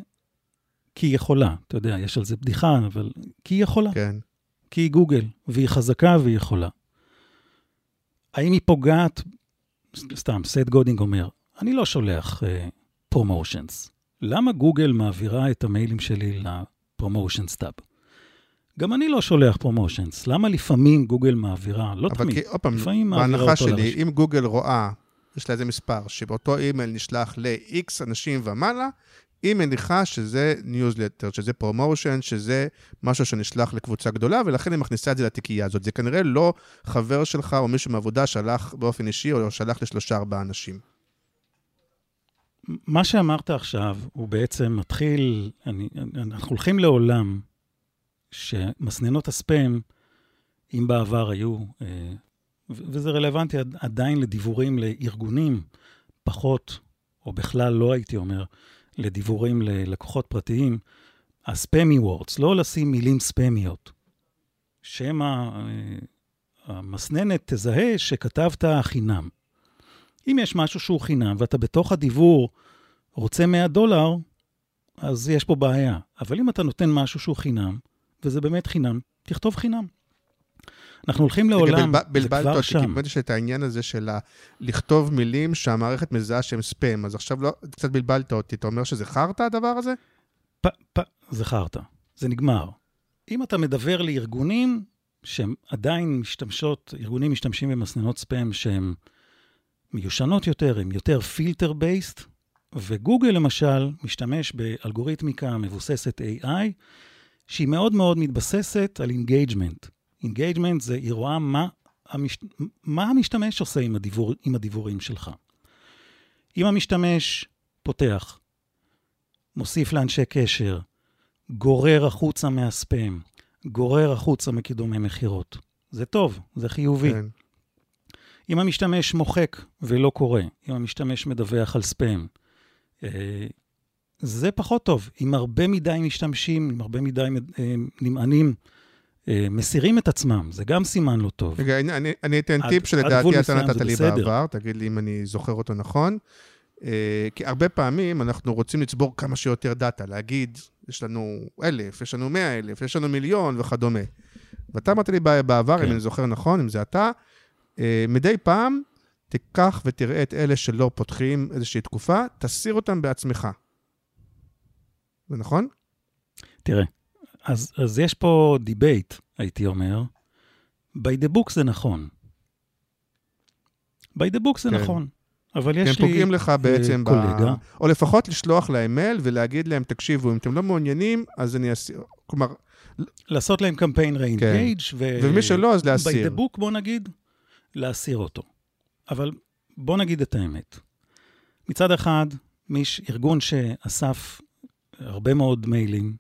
כי היא יכולה. אתה יודע, יש על זה בדיחה, אבל כי היא יכולה. כן. כי היא גוגל, והיא חזקה והיא יכולה. האם היא פוגעת? סתם, סת' גודין אומר, אני לא שולח promotions. למה גוגל מעבירה את המיילים שלי ל promotions tab? גם אני לא שולח promotions. למה לפעמים גוגל מעבירה? לא אבל תמיד. כי, עוד פעם, לפעמים מעבירה בהנחה אותו שלי, לרשת. אם גוגל רואה, יש לה איזה מספר, שבאותו אימייל נשלח ל-X אנשים ומעלה, היא מניחה שזה ניוזלטר, שזה promotion, שזה משהו שנשלח לקבוצה גדולה, ולכן היא מכניסה את זה לתיקייה הזאת. זה כנראה לא חבר שלך או מישהו מעבודה שלח באופן אישי, או שלח לשלושה ארבעה אנשים. מה שאמרת עכשיו, הוא בעצם מתחיל, אני, אנחנו הולכים לעולם שמסננות הספאם, אם בעבר היו, אה, וזה רלוונטי עד- עדיין לדיבורים לארגונים, פחות, או בכלל לא הייתי אומר, לדיבורים ללקוחות פרטיים, הספאמי וורדס, לא לשים מילים ספאמיות. שמא אה, המסננת תזהה שכתבת חינם. אם יש משהו שהוא חינם ואתה בתוך הדיבור רוצה 100 דולר, אז יש פה בעיה. אבל אם אתה נותן משהו שהוא חינם, וזה באמת חינם, תכתוב חינם. אנחנו הולכים לעולם, זה בלבלת כבר אותי, כי שם. באמת יש את העניין הזה של לכתוב מילים שהמערכת מזהה שהם ספאם, אז עכשיו לא, קצת בלבלת אותי. אתה אומר שזה חרטא הדבר הזה? פ, פ, זכרת, זה נגמר. אם אתה מדבר לארגונים שהם עדיין משתמשות, ארגונים משתמשים במסננות ספאם שהן מיושנות יותר, הן יותר פילטר בייסט, וגוגל למשל משתמש באלגוריתמיקה מבוססת AI, שהיא מאוד מאוד מתבססת על engagement. engagement זה, היא רואה מה, המש... מה המשתמש עושה עם, הדיוור... עם הדיוורים שלך. אם המשתמש פותח, מוסיף לאנשי קשר, גורר החוצה מהספאם, גורר החוצה מקידומי מכירות. זה טוב, זה חיובי. כן. אם המשתמש מוחק ולא קורא, אם המשתמש מדווח על ספאם, אה, זה פחות טוב. אם הרבה מדי משתמשים, אם הרבה מדי אה, נמענים, מסירים את עצמם, זה גם סימן לא טוב. רגע, אני, אני, אתן עד- טיפ שלדעתי אתה נתת לי בסדר. בעבר, תגיד לי אם אני זוכר אותו נכון. אה, כי הרבה פעמים אנחנו רוצים לצבור כמה שיותר דאטה, להגיד, יש לנו אלף, יש לנו מאה אלף, יש לנו מיליון וכדומה. ואתה אמרת לי בעבר, כן. אם אני זוכר נכון, אם זה אתה, אה, מדי פעם תיקח ותראה את אלה שלא פותחים איזושהי תקופה, תסיר אותם בעצמך. זה נכון? תראה, אז, אז יש פה debate, הייתי אומר. by the book זה נכון. by the book זה כן. נכון. אבל הם יש לי פוגעים לך בעצם, ב... קולגה. או לפחות לשלוח להם מייל ולהגיד להם, תקשיבו, אם אתם לא מעוניינים, אז אני אסיר. כלומר, לעשות להם קמפיין re-engage ו... ומי שלא, אז by להסיר. the book, בוא נגיד, להסיר אותו. אבל בוא נגיד את האמת. מצד אחד, מיש, ארגון שאסף הרבה מאוד מיילים,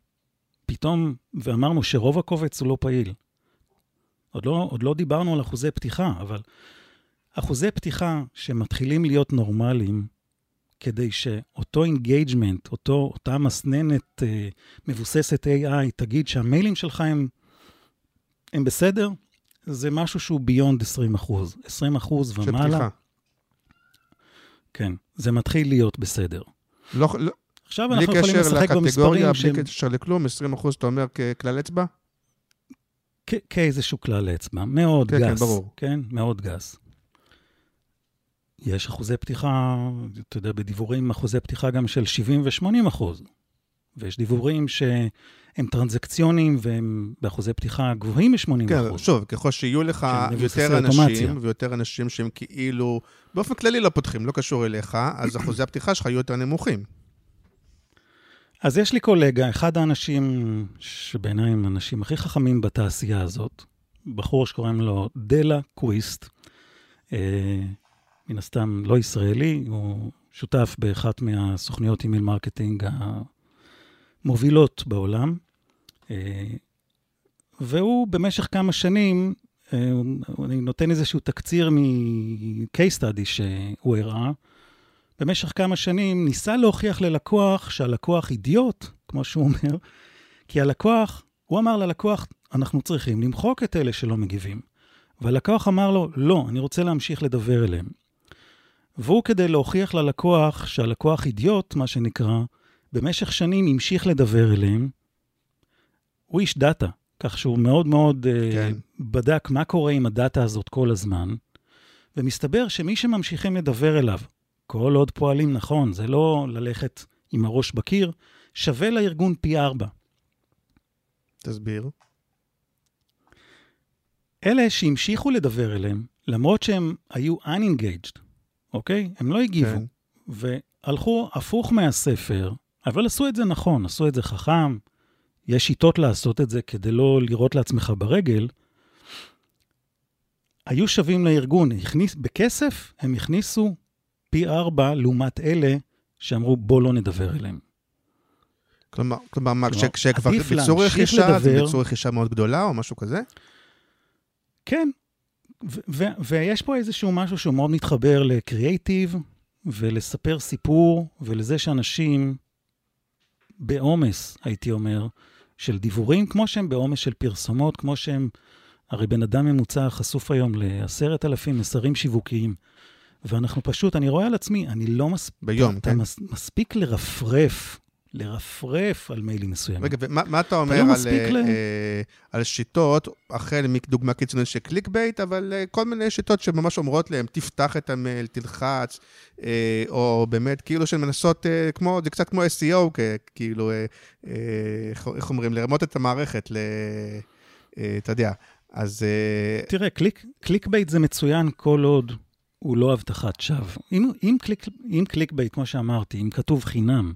פתאום, ואמרנו שרוב הקובץ הוא לא פעיל. עוד לא, עוד לא דיברנו על אחוזי פתיחה, אבל אחוזי פתיחה שמתחילים להיות נורמליים, כדי שאותו engagement, אותה מסננת אה, מבוססת AI, תגיד שהמיילים שלך הם, הם בסדר, זה משהו שהוא ביונד 20 אחוז. 20 אחוז של ומעלה, פתיחה. כן, זה מתחיל להיות בסדר. לא, לא, עכשיו בלי אנחנו יכולים לשחק במספרים בלי שהם... קשר לכלום, 20 אחוז, אתה אומר ככלל אצבע? כאיזשהו כלל אצבע, מאוד כן, כן, גס. ברור. כן, מאוד גס. יש אחוזי פתיחה, אתה יודע, בדיבורים אחוזי פתיחה גם של 70 ו-80 אחוז. ויש דיוורים שהם טרנזקציוניים והם באחוזי פתיחה גבוהים מ-80 כן, אחוז. שוב, ככל שיהיו לך יותר אוטומציה. אנשים, ויותר אנשים שהם כאילו, באופן כללי לא פותחים, לא קשור אליך, אז אחוזי הפתיחה שלך יהיו יותר נמוכים. אז יש לי קולגה, אחד האנשים שבעיניי הם האנשים הכי חכמים בתעשייה הזאת, בחור שקוראים לו דלה קוויסט, אה, מן הסתם לא ישראלי, הוא שותף באחת מהסוכניות email marketing המובילות בעולם, אה, והוא במשך כמה שנים, אה, אני נותן איזשהו תקציר מ-case study שהוא הראה, במשך כמה שנים ניסה להוכיח ללקוח שהלקוח אידיוט, כמו שהוא אומר, כי הלקוח, הוא אמר ללקוח, אנחנו צריכים למחוק את אלה שלא מגיבים. והלקוח אמר לו, לא, אני רוצה להמשיך לדבר אליהם. והוא, כדי להוכיח ללקוח שהלקוח אידיוט, מה שנקרא, במשך שנים המשיך לדבר אליהם. הוא איש דאטה, כך שהוא מאוד מאוד כן. uh, בדק מה קורה עם הדאטה הזאת כל הזמן, ומסתבר שמי שממשיכים לדבר אליו, כל עוד פועלים נכון, זה לא ללכת עם הראש בקיר, שווה לארגון פי ארבע. תסביר. אלה שהמשיכו לדבר אליהם, למרות שהם היו unengaged, אוקיי? הם לא הגיבו, כן. והלכו הפוך מהספר, אבל עשו את זה נכון, עשו את זה חכם, יש שיטות לעשות את זה כדי לא לירות לעצמך ברגל, היו שווים לארגון, הכניס, בכסף הם הכניסו פי ארבע לעומת אלה שאמרו בוא לא נדבר אליהם. כלומר, כלומר מה, כלומר, כש- כשכבר ביצעו רכישה, זה. ביצעו רכישה מאוד גדולה או משהו כזה? כן, ו- ו- ויש פה איזשהו משהו שהוא מאוד מתחבר לקריאייטיב ולספר סיפור ולזה שאנשים בעומס, הייתי אומר, של דיבורים, כמו שהם בעומס של פרסומות, כמו שהם, הרי בן אדם ממוצע חשוף היום לעשרת אלפים מסרים שיווקיים, ואנחנו פשוט, אני רואה על עצמי, אני לא מס... ביום, אתה כן? מס... מספיק לרפרף, לרפרף על מיילים מסוימים. רגע, ומה מה אתה אומר לא על, מספיק אה, ל- אה, על שיטות, החל מדוגמה קיצונית של clickbait, אבל אה, כל מיני שיטות שממש אומרות להם, תפתח את המייל, תלחץ, אה, או באמת, כאילו שהן מנסות, אה, כמו, זה קצת כמו SEO, כ- כאילו, אה, אה, איך- איך אומרים, לרמות את המערכת, ל... אה, אתה יודע, אז... אה, תראה, click, clickbait זה מצוין כל עוד הוא לא הבטחת שווא. אם, אם, קליק, אם clickbait, כמו שאמרתי, אם כתוב חינם,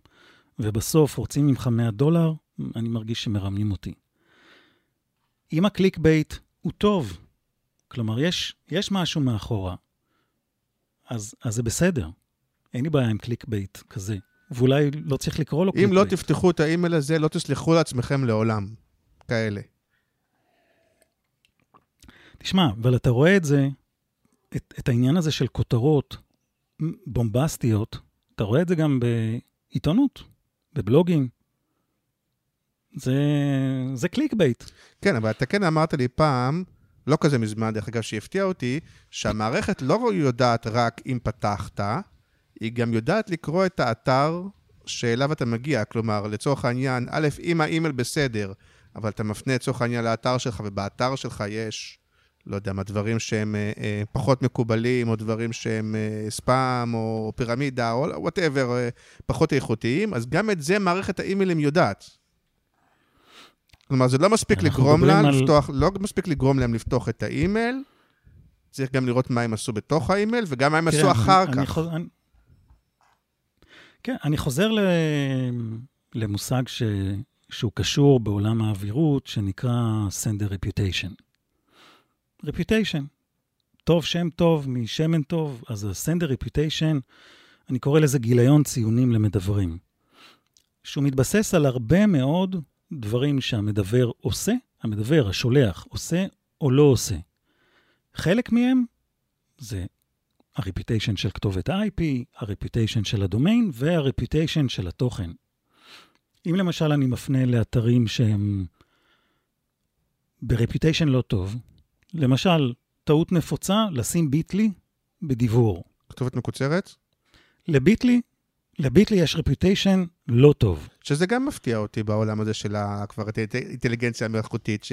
ובסוף רוצים ממך 100 דולר, אני מרגיש שמרמים אותי. אם ה clickbait הוא טוב, כלומר, יש, יש משהו מאחורה, אז, אז זה בסדר. אין לי בעיה עם clickbait כזה. ואולי לא צריך לקרוא לו קליק אם לא bait. תפתחו את האימייל הזה, לא תסלחו לעצמכם לעולם. כאלה. תשמע, אבל אתה רואה את זה, את, את העניין הזה של כותרות בומבסטיות, אתה רואה את זה גם בעיתונות, בבלוגים. זה, זה clickbait. כן, אבל אתה כן אמרת לי פעם, לא כזה מזמן, דרך אגב, שהפתיע אותי, שהמערכת לא יודעת רק אם פתחת, היא גם יודעת לקרוא את האתר שאליו אתה מגיע. כלומר, לצורך העניין, א', אם האימייל בסדר, אבל אתה מפנה לצורך העניין לאתר שלך, ובאתר שלך יש, לא יודע מה, דברים שהם אה, אה, פחות מקובלים, או דברים שהם אה, ספאם, או פירמידה, או whatever, אה, פחות איכותיים, אז גם את זה מערכת האימיילים יודעת. כלומר, זה לא מספיק לגרום להם על- לפתוח, לא מספיק לגרום להם לפתוח את האימייל, צריך גם לראות מה הם עשו בתוך האימייל, וגם מה הם עשו תראה, אחר אני, אני כך. חוז... אני... כן, אני חוזר ל... למושג ש... שהוא קשור בעולם האווירות, שנקרא sender reputation. Reputation. טוב, שם טוב, משמן טוב, אז ה-sender reputation, אני קורא לזה גיליון ציונים למדברים. שהוא מתבסס על הרבה מאוד דברים שהמדבר עושה, המדבר, השולח, עושה או לא עושה. חלק מהם זה ה-reputation של כתובת ה-IP, ה-reputation של הדומיין וה-reputation של התוכן. אם למשל אני מפנה לאתרים שהם ב-reputation לא טוב, למשל, טעות נפוצה לשים ביטלי בדיבור. כתובת מקוצרת, לביטלי, לביטלי יש reputation לא טוב. שזה גם מפתיע אותי בעולם הזה של כבר האינטליגנציה המלאכותית,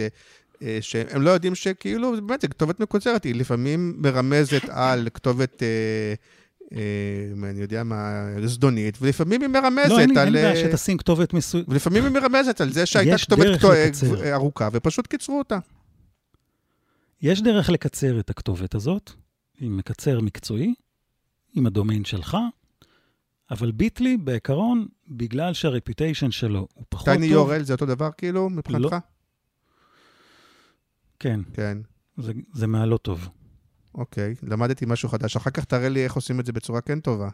אה, שהם לא יודעים שכאילו, באמת, זו כתובת מקוצרת, היא לפעמים מרמזת על כתובת... אה, אה, אני יודע מה, זדונית, ולפעמים היא מרמזת לא, אין לי- על... אין בעיה אה, שתשים כתובת מסוימת. ולפעמים היא מרמזת על זה שהייתה כתובת. ארוכה, ופשוט קיצרו אותה. יש דרך לקצר את הכתובת הזאת, עם מקצר מקצועי, עם הדומיין שלך, אבל ביטלי, בעיקרון, בגלל שהרפיוטיישן שלו הוא פחות טוב... טייני יורל זה אותו דבר כאילו, מבחינתך? לא. כן, כן. זה, זה מהלא טוב. אוקיי, למדתי משהו חדש. אחר כך תראה לי איך עושים את זה בצורה כן טובה.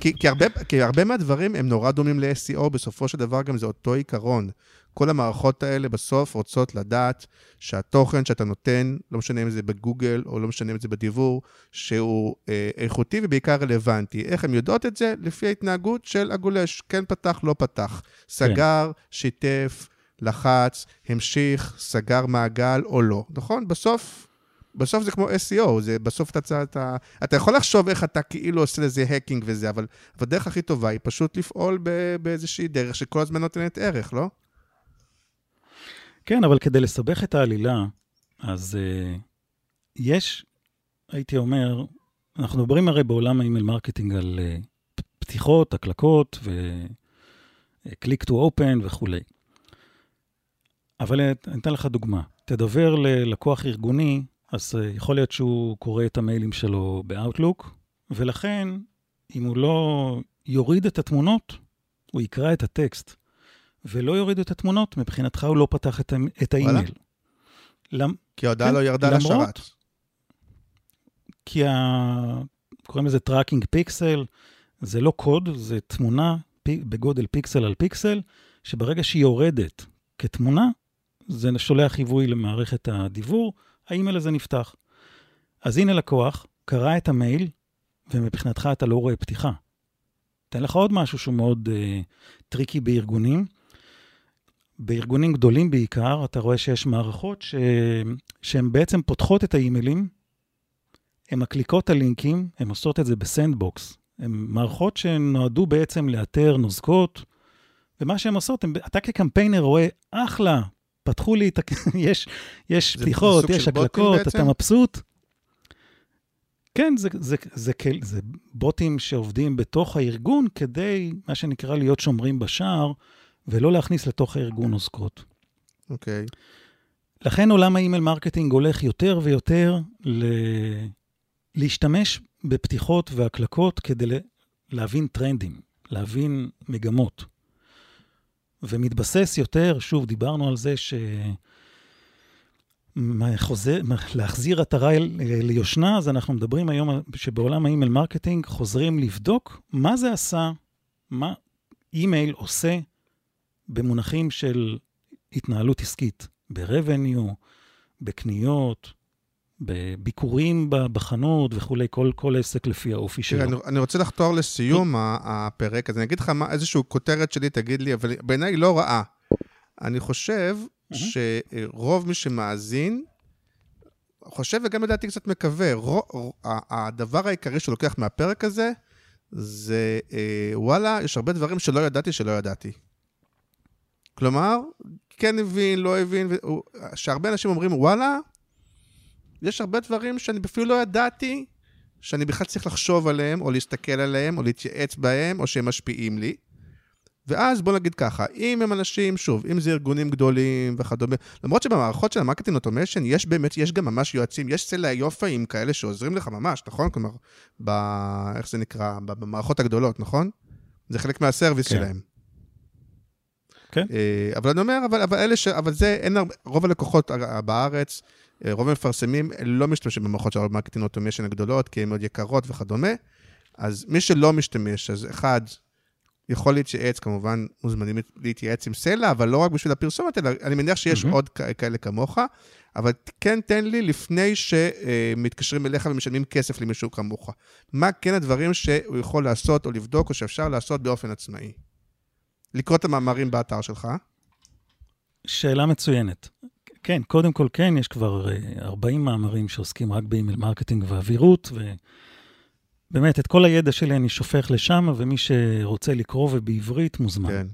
כי, כי, הרבה, כי הרבה מהדברים הם נורא דומים ל-SEO, בסופו של דבר גם זה אותו עיקרון. כל המערכות האלה בסוף רוצות לדעת שהתוכן שאתה נותן, לא משנה אם זה בגוגל או לא משנה אם זה בדיבור, שהוא אה, איכותי ובעיקר רלוונטי. איך הן יודעות את זה? לפי ההתנהגות של הגולש. כן פתח, לא פתח. סגר, שיתף, לחץ, המשיך, סגר מעגל או לא. נכון? בסוף בסוף זה כמו SEO, זה בסוף אתה, אתה, אתה יכול לחשוב איך אתה כאילו עושה לזה hacking וזה, אבל הדרך הכי טובה היא פשוט לפעול ב- באיזושהי דרך שכל הזמן נותנת ערך, לא? כן, אבל כדי לסבך את העלילה, אז אה, יש, הייתי אומר, אנחנו מדברים הרי בעולם ה email marketing על אה, פתיחות, הקלקות ו-click to open וכולי. אבל אה, אני אתן לך דוגמה. תדבר ללקוח ארגוני, אז אה, יכול להיות שהוא קורא את המיילים שלו ב-Outlook, ולכן, אם הוא לא יוריד את התמונות, הוא יקרא את הטקסט. ולא יוריד את התמונות, מבחינתך הוא לא פתח את, את האימייל. למ, כי ההודעה כן, לא ירדה למרות- לשרת. כי ה... קוראים לזה tracking pixel, זה לא קוד, זה תמונה פי, בגודל פיקסל על פיקסל, שברגע שהיא יורדת כתמונה, זה שולח חיווי למערכת הדיוור, האימייל הזה נפתח. אז הנה לקוח, קרא את המייל, ומבחינתך אתה לא רואה פתיחה. אתן לך עוד משהו שהוא מאוד אה, tricky בארגונים. בארגונים גדולים בעיקר, אתה רואה שיש מערכות ש... שהן בעצם פותחות את האימיילים, הן מקליקות את הלינקים, הן עושות את זה ב sandbox. הן מערכות שנועדו בעצם לאתר נוזקות, ומה שהן עושות, הם, אתה כקמפיינר רואה, אחלה, פתחו לי את ה... יש, יש פתיחות, יש הקלקות? אתה מבסוט. כן, זה, זה, זה, זה, זה בוטים שעובדים בתוך הארגון כדי, מה שנקרא, להיות שומרים בשער, ולא להכניס לתוך הארגון נוזקות. אוקיי. לכן עולם ה email marketing הולך יותר ויותר ל... להשתמש בפתיחות והקלקות כדי. להבין טרנדים, להבין מגמות. ומתבסס יותר, שוב, דיברנו על זה ש... מה, חוזר, מה, להחזיר עטרה ליושנה, אז אנחנו מדברים היום שבעולם ה email marketing חוזרים לבדוק מה זה עשה, מה אימייל עושה במונחים של התנהלות עסקית, ב-revenue, בקניות, בביקורים בחנות וכולי, כל, כל עסק לפי האופי שלו. תראה, אני, אני רוצה לחתור לסיום הפרק, אז אני אגיד לך מה, איזושהי כותרת שלי, תגיד לי, אבל בעיניי היא לא רעה. אני חושב שרוב מי שמאזין, חושב וגם לדעתי קצת מקווה, רו, ה- הדבר העיקרי שלוקח מהפרק הזה, זה אה, וואלה, יש הרבה דברים שלא ידעתי שלא ידעתי. כלומר, כן הבין, לא הבין, שהרבה אנשים אומרים, וואלה, יש הרבה דברים שאני אפילו לא ידעתי, שאני בכלל צריך לחשוב עליהם, או להסתכל עליהם, או להתייעץ בהם, או שהם משפיעים לי. ואז בוא נגיד ככה, אם הם אנשים, שוב, אם זה ארגונים גדולים וכדומה, למרות שבמערכות של ה marketing automation יש באמת, יש גם ממש יועצים, יש סלע יופאים כאלה שעוזרים לך ממש, נכון? כלומר, ב... איך זה נקרא? במערכות הגדולות, נכון? זה חלק מה service כן. שלהם. כן. אה, אבל אני אומר, אבל, אבל אלה ש... אבל זה, אין הרבה, רוב הלקוחות בארץ, אה, רוב המפרסמים לא משתמשים במערכות של ה marketing automation הגדולות, כי הן מאוד יקרות וכדומה. אז מי שלא משתמש, אז אחד, יכול להתייעץ, כמובן, מוזמנים להתייעץ עם סלע, אבל לא רק בשביל הפרסומת, אלא אני מניח שיש מהמם. עוד כאלה כמוך, אבל כן תן לי לפני שמתקשרים אליך ומשלמים כסף למישהו כמוך. מה כן הדברים שהוא יכול לעשות או לבדוק, או שאפשר לעשות באופן עצמאי? לקרוא את המאמרים באתר שלך. שאלה מצוינת. כן, קודם כל כן, יש כבר אה, 40 מאמרים שעוסקים רק ב email marketing ועבירות, ובאמת, את כל הידע שלי אני שופך לשם, ומי שרוצה לקרוא ובעברית מוזמן. כן.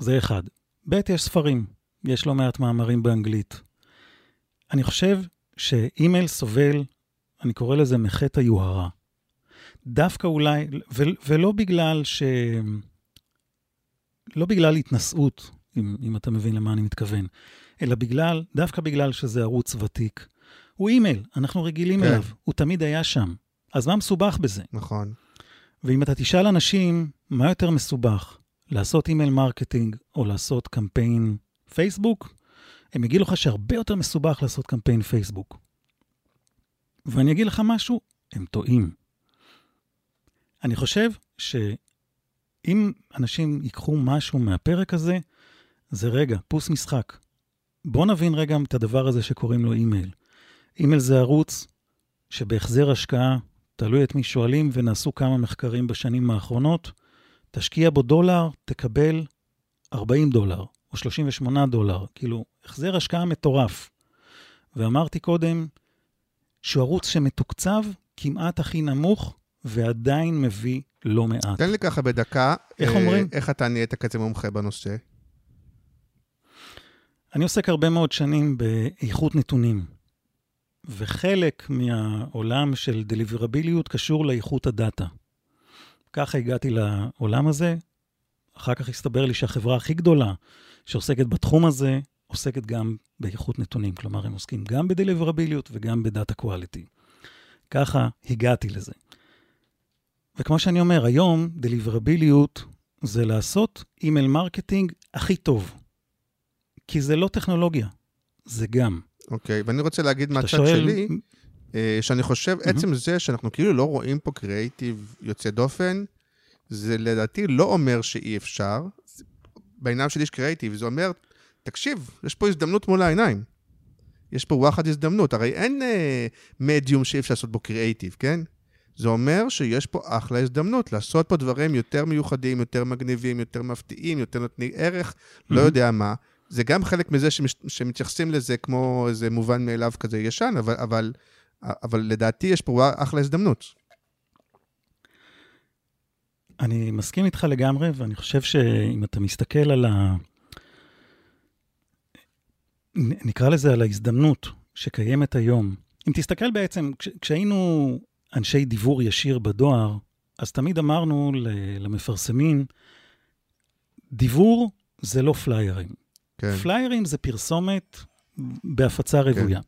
זה אחד. ב', יש ספרים. יש לא מעט מאמרים באנגלית. אני חושב שאימייל סובל, אני קורא לזה מחטא היוהרה. דווקא אולי, ו, ולא בגלל ש... לא בגלל התנשאות, אם, אם אתה מבין למה אני מתכוון, אלא בגלל, דווקא בגלל שזה ערוץ ותיק. הוא אימייל, אנחנו רגילים כן. אליו, הוא תמיד היה שם. אז מה מסובך בזה? נכון. ואם אתה תשאל אנשים, מה יותר מסובך, לעשות email marketing או לעשות קמפיין פייסבוק, הם יגידו לך שהרבה יותר מסובך לעשות קמפיין פייסבוק. ואני אגיד לך משהו, הם טועים. אני חושב שאם אנשים ייקחו משהו מהפרק הזה, זה רגע, פוס משחק. בואו נבין רגע את הדבר הזה שקוראים לו אימייל. אימייל זה ערוץ שבהחזר השקעה, תלוי את מי שואלים, ונעשו כמה מחקרים בשנים האחרונות, תשקיע בו דולר, תקבל 40 דולר, או 38 דולר. כאילו, החזר השקעה מטורף. ואמרתי קודם, שהוא ערוץ שמתוקצב כמעט הכי נמוך, ועדיין מביא לא מעט. תן לי ככה בדקה, איך אה, אומרים? איך אתה נהיית כזה מומחה בנושא. אני עוסק הרבה מאוד שנים באיכות נתונים, וחלק מהעולם של דליברביליות קשור לאיכות הדאטה. ככה הגעתי לעולם הזה. אחר כך הסתבר לי שהחברה הכי גדולה שעוסקת בתחום הזה, עוסקת גם באיכות נתונים. כלומר, הם עוסקים גם בדליברביליות וגם ב data quality. ככה הגעתי לזה. וכמו שאני אומר, היום דליברביליות זה לעשות email marketing הכי טוב. כי זה לא טכנולוגיה, זה גם. אוקיי, ואני רוצה להגיד מהצד שואל, שלי, אה, שאני חושב, מהמם. עצם זה שאנחנו כאילו לא רואים פה קריאיטיב יוצא דופן, זה לדעתי לא אומר שאי אפשר. בעיניים שלי יש קריאיטיב, זה אומר, תקשיב, יש פה הזדמנות מול העיניים. יש פה וואחד הזדמנות. הרי אין אה, מדיום שאי אפשר לעשות בו קריאיטיב, כן? זה אומר שיש פה אחלה הזדמנות לעשות פה דברים יותר מיוחדים, יותר מגניבים, יותר מפתיעים, יותר נותני ערך, לא מהמם. יודע מה. זה גם חלק מזה שמש, שמתייחסים לזה כמו איזה מובן מאליו כזה ישן, אבל, אבל, אבל לדעתי יש פה אחלה הזדמנות. אני מסכים איתך לגמרי, ואני חושב שאם אתה מסתכל על ה... נקרא לזה על ההזדמנות שקיימת היום. אם תסתכל בעצם, כש, כשהיינו אנשי דיוור ישיר בדואר, אז תמיד אמרנו למפרסמים, דיוור זה לא פליירים. כן, פליירים זה פרסומת בהפצה רוויה.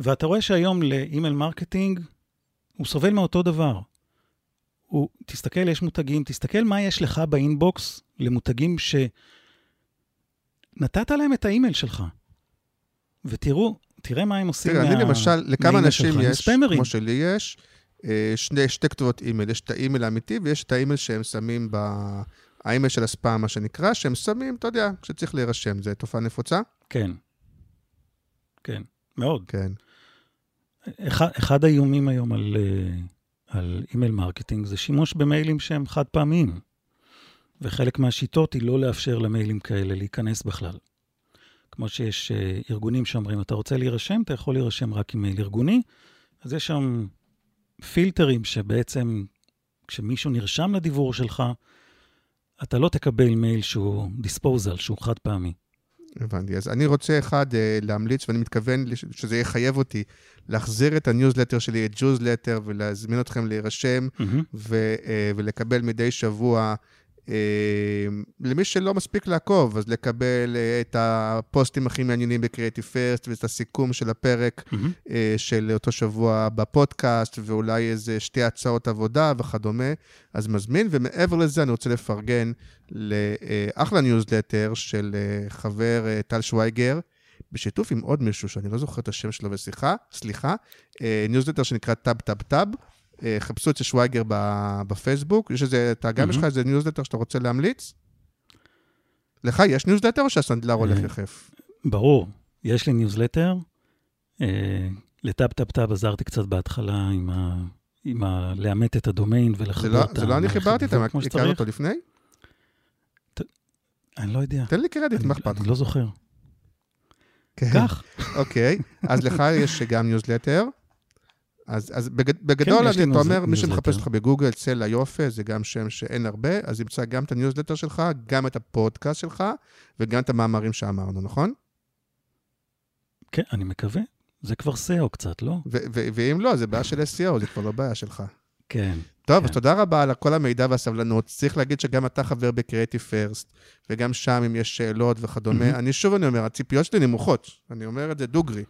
ואתה רואה שהיום ל email marketing, הוא סובל מאותו דבר. הוא, תסתכל, יש מותגים, תסתכל מה יש לך ב inbox למותגים שנתת להם את האימייל שלך. ותראו, תראה מה הם עושים תראה, מה... אני למשל, לכמה אנשים שלך, יש, ספאמרים. כמו שלי יש, אה, שני, שתי כתובות אימייל. יש את האימייל האמיתי ויש את האימייל שהם שמים ב... האימייל של הספאם, מה שנקרא, שהם שמים, אתה יודע, כשצריך להירשם. זו תופעה נפוצה? כן. כן, מאוד. כן. אחד, אחד האיומים היום על, אה, על email marketing זה שימוש במיילים שהם חד פעמיים. וחלק מהשיטות היא לא לאפשר למיילים כאלה להיכנס בכלל. כמו שיש אה, ארגונים שאומרים, אתה רוצה להירשם, אתה יכול להירשם רק עם מייל ארגוני, אז יש שם פילטרים שבעצם כשמישהו נרשם לדיוור שלך, אתה לא תקבל מייל שהוא disposable, שהוא חד פעמי. הבנתי. אז אני רוצה אחד אה, להמליץ, ואני מתכוון שזה יחייב אותי להחזיר את הניוזלטר שלי, את ג'וזלטר, ולהזמין אתכם להירשם מהמם. ו, אה, ולקבל מדי שבוע, למי שלא מספיק לעקוב, אז לקבל אה, את הפוסטים הכי מעניינים ב Creative First ואת הסיכום של הפרק. אה, של אותו שבוע בפודקאסט, ואולי איזה שתי הצעות עבודה וכדומה, אז מזמין. ומעבר לזה, אני רוצה לפרגן לאחלה ניוזלטר של אה, חבר אה, טל שוויגר, בשיתוף עם עוד מישהו שאני לא זוכר את השם שלו בשיחה, סליחה, אה, ניוזלטר שנקרא טאב טאב טאב. אה, חפשו את שוויגר ב- בפייסבוק. יש איזה, אתה גם יש לך איזה ניוזלטר שאתה רוצה להמליץ? לך יש ניוזלטר או שהסנדלר הולך אה, יחף? ברור, יש לי ניוזלטר. אה, טאב עזרתי קצת בהתחלה עם ה... עם ה... לאמת את הדומיין ולחבר לא, את זה לא אני חיברתי, אתה שצריך. אותו לפני? אני לא יודע. תן לי קרדיט, מה אכפת אני? לא זוכר. כן. כך. אוקיי, אז לך יש גם ניוזלטר. אז, אז בגד, בגדול, כן, אני, אתה אומר, מי שמחפש. אותך בגוגל, צלע יופי, זה גם שם שאין הרבה, אז ימצא גם את הניוזלטר שלך, גם את הפודקאסט שלך, וגם את המאמרים שאמרנו, נכון? כן, אני מקווה. זה כבר SEO קצת, לא? ו- ו- ואם לא, זה בעיה של SEO, זה כבר לא בעיה שלך. כן. טוב, כן. אז תודה רבה על כל המידע והסבלנות. צריך להגיד שגם אתה חבר ב-Creative First, וגם שם, אם יש שאלות וכדומה, מהמם. אני שוב אני אומר, הציפיות שלי נמוכות. אני אומר את זה דוגרי.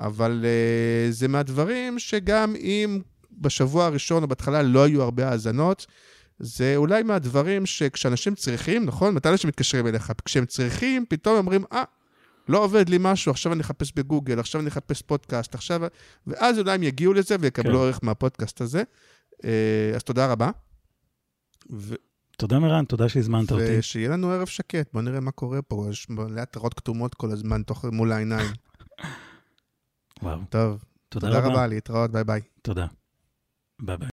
אבל uh, זה מהדברים שגם אם בשבוע הראשון או בהתחלה לא היו הרבה האזנות, זה אולי מהדברים שכשאנשים צריכים, נכון? מתי אנשים מתקשרים אליך? כשהם צריכים, פתאום אומרים, אה, לא עובד לי משהו, עכשיו אני אחפש בגוגל, עכשיו אני אחפש פודקאסט, עכשיו... ואז אולי הם יגיעו לזה ויקבלו כן. ערך מהפודקאסט הזה. אה, אז תודה רבה. ו- תודה, מירן, תודה שהזמנת אותי. ושיהיה לנו ערב שקט, בוא נראה מה קורה פה, יש מלא התרעות כתומות כל הזמן תוך, מול העיניים. וואו, טוב, תודה תודה רבה. רבה, להתראות, ביי ביי. תודה. ביי ביי.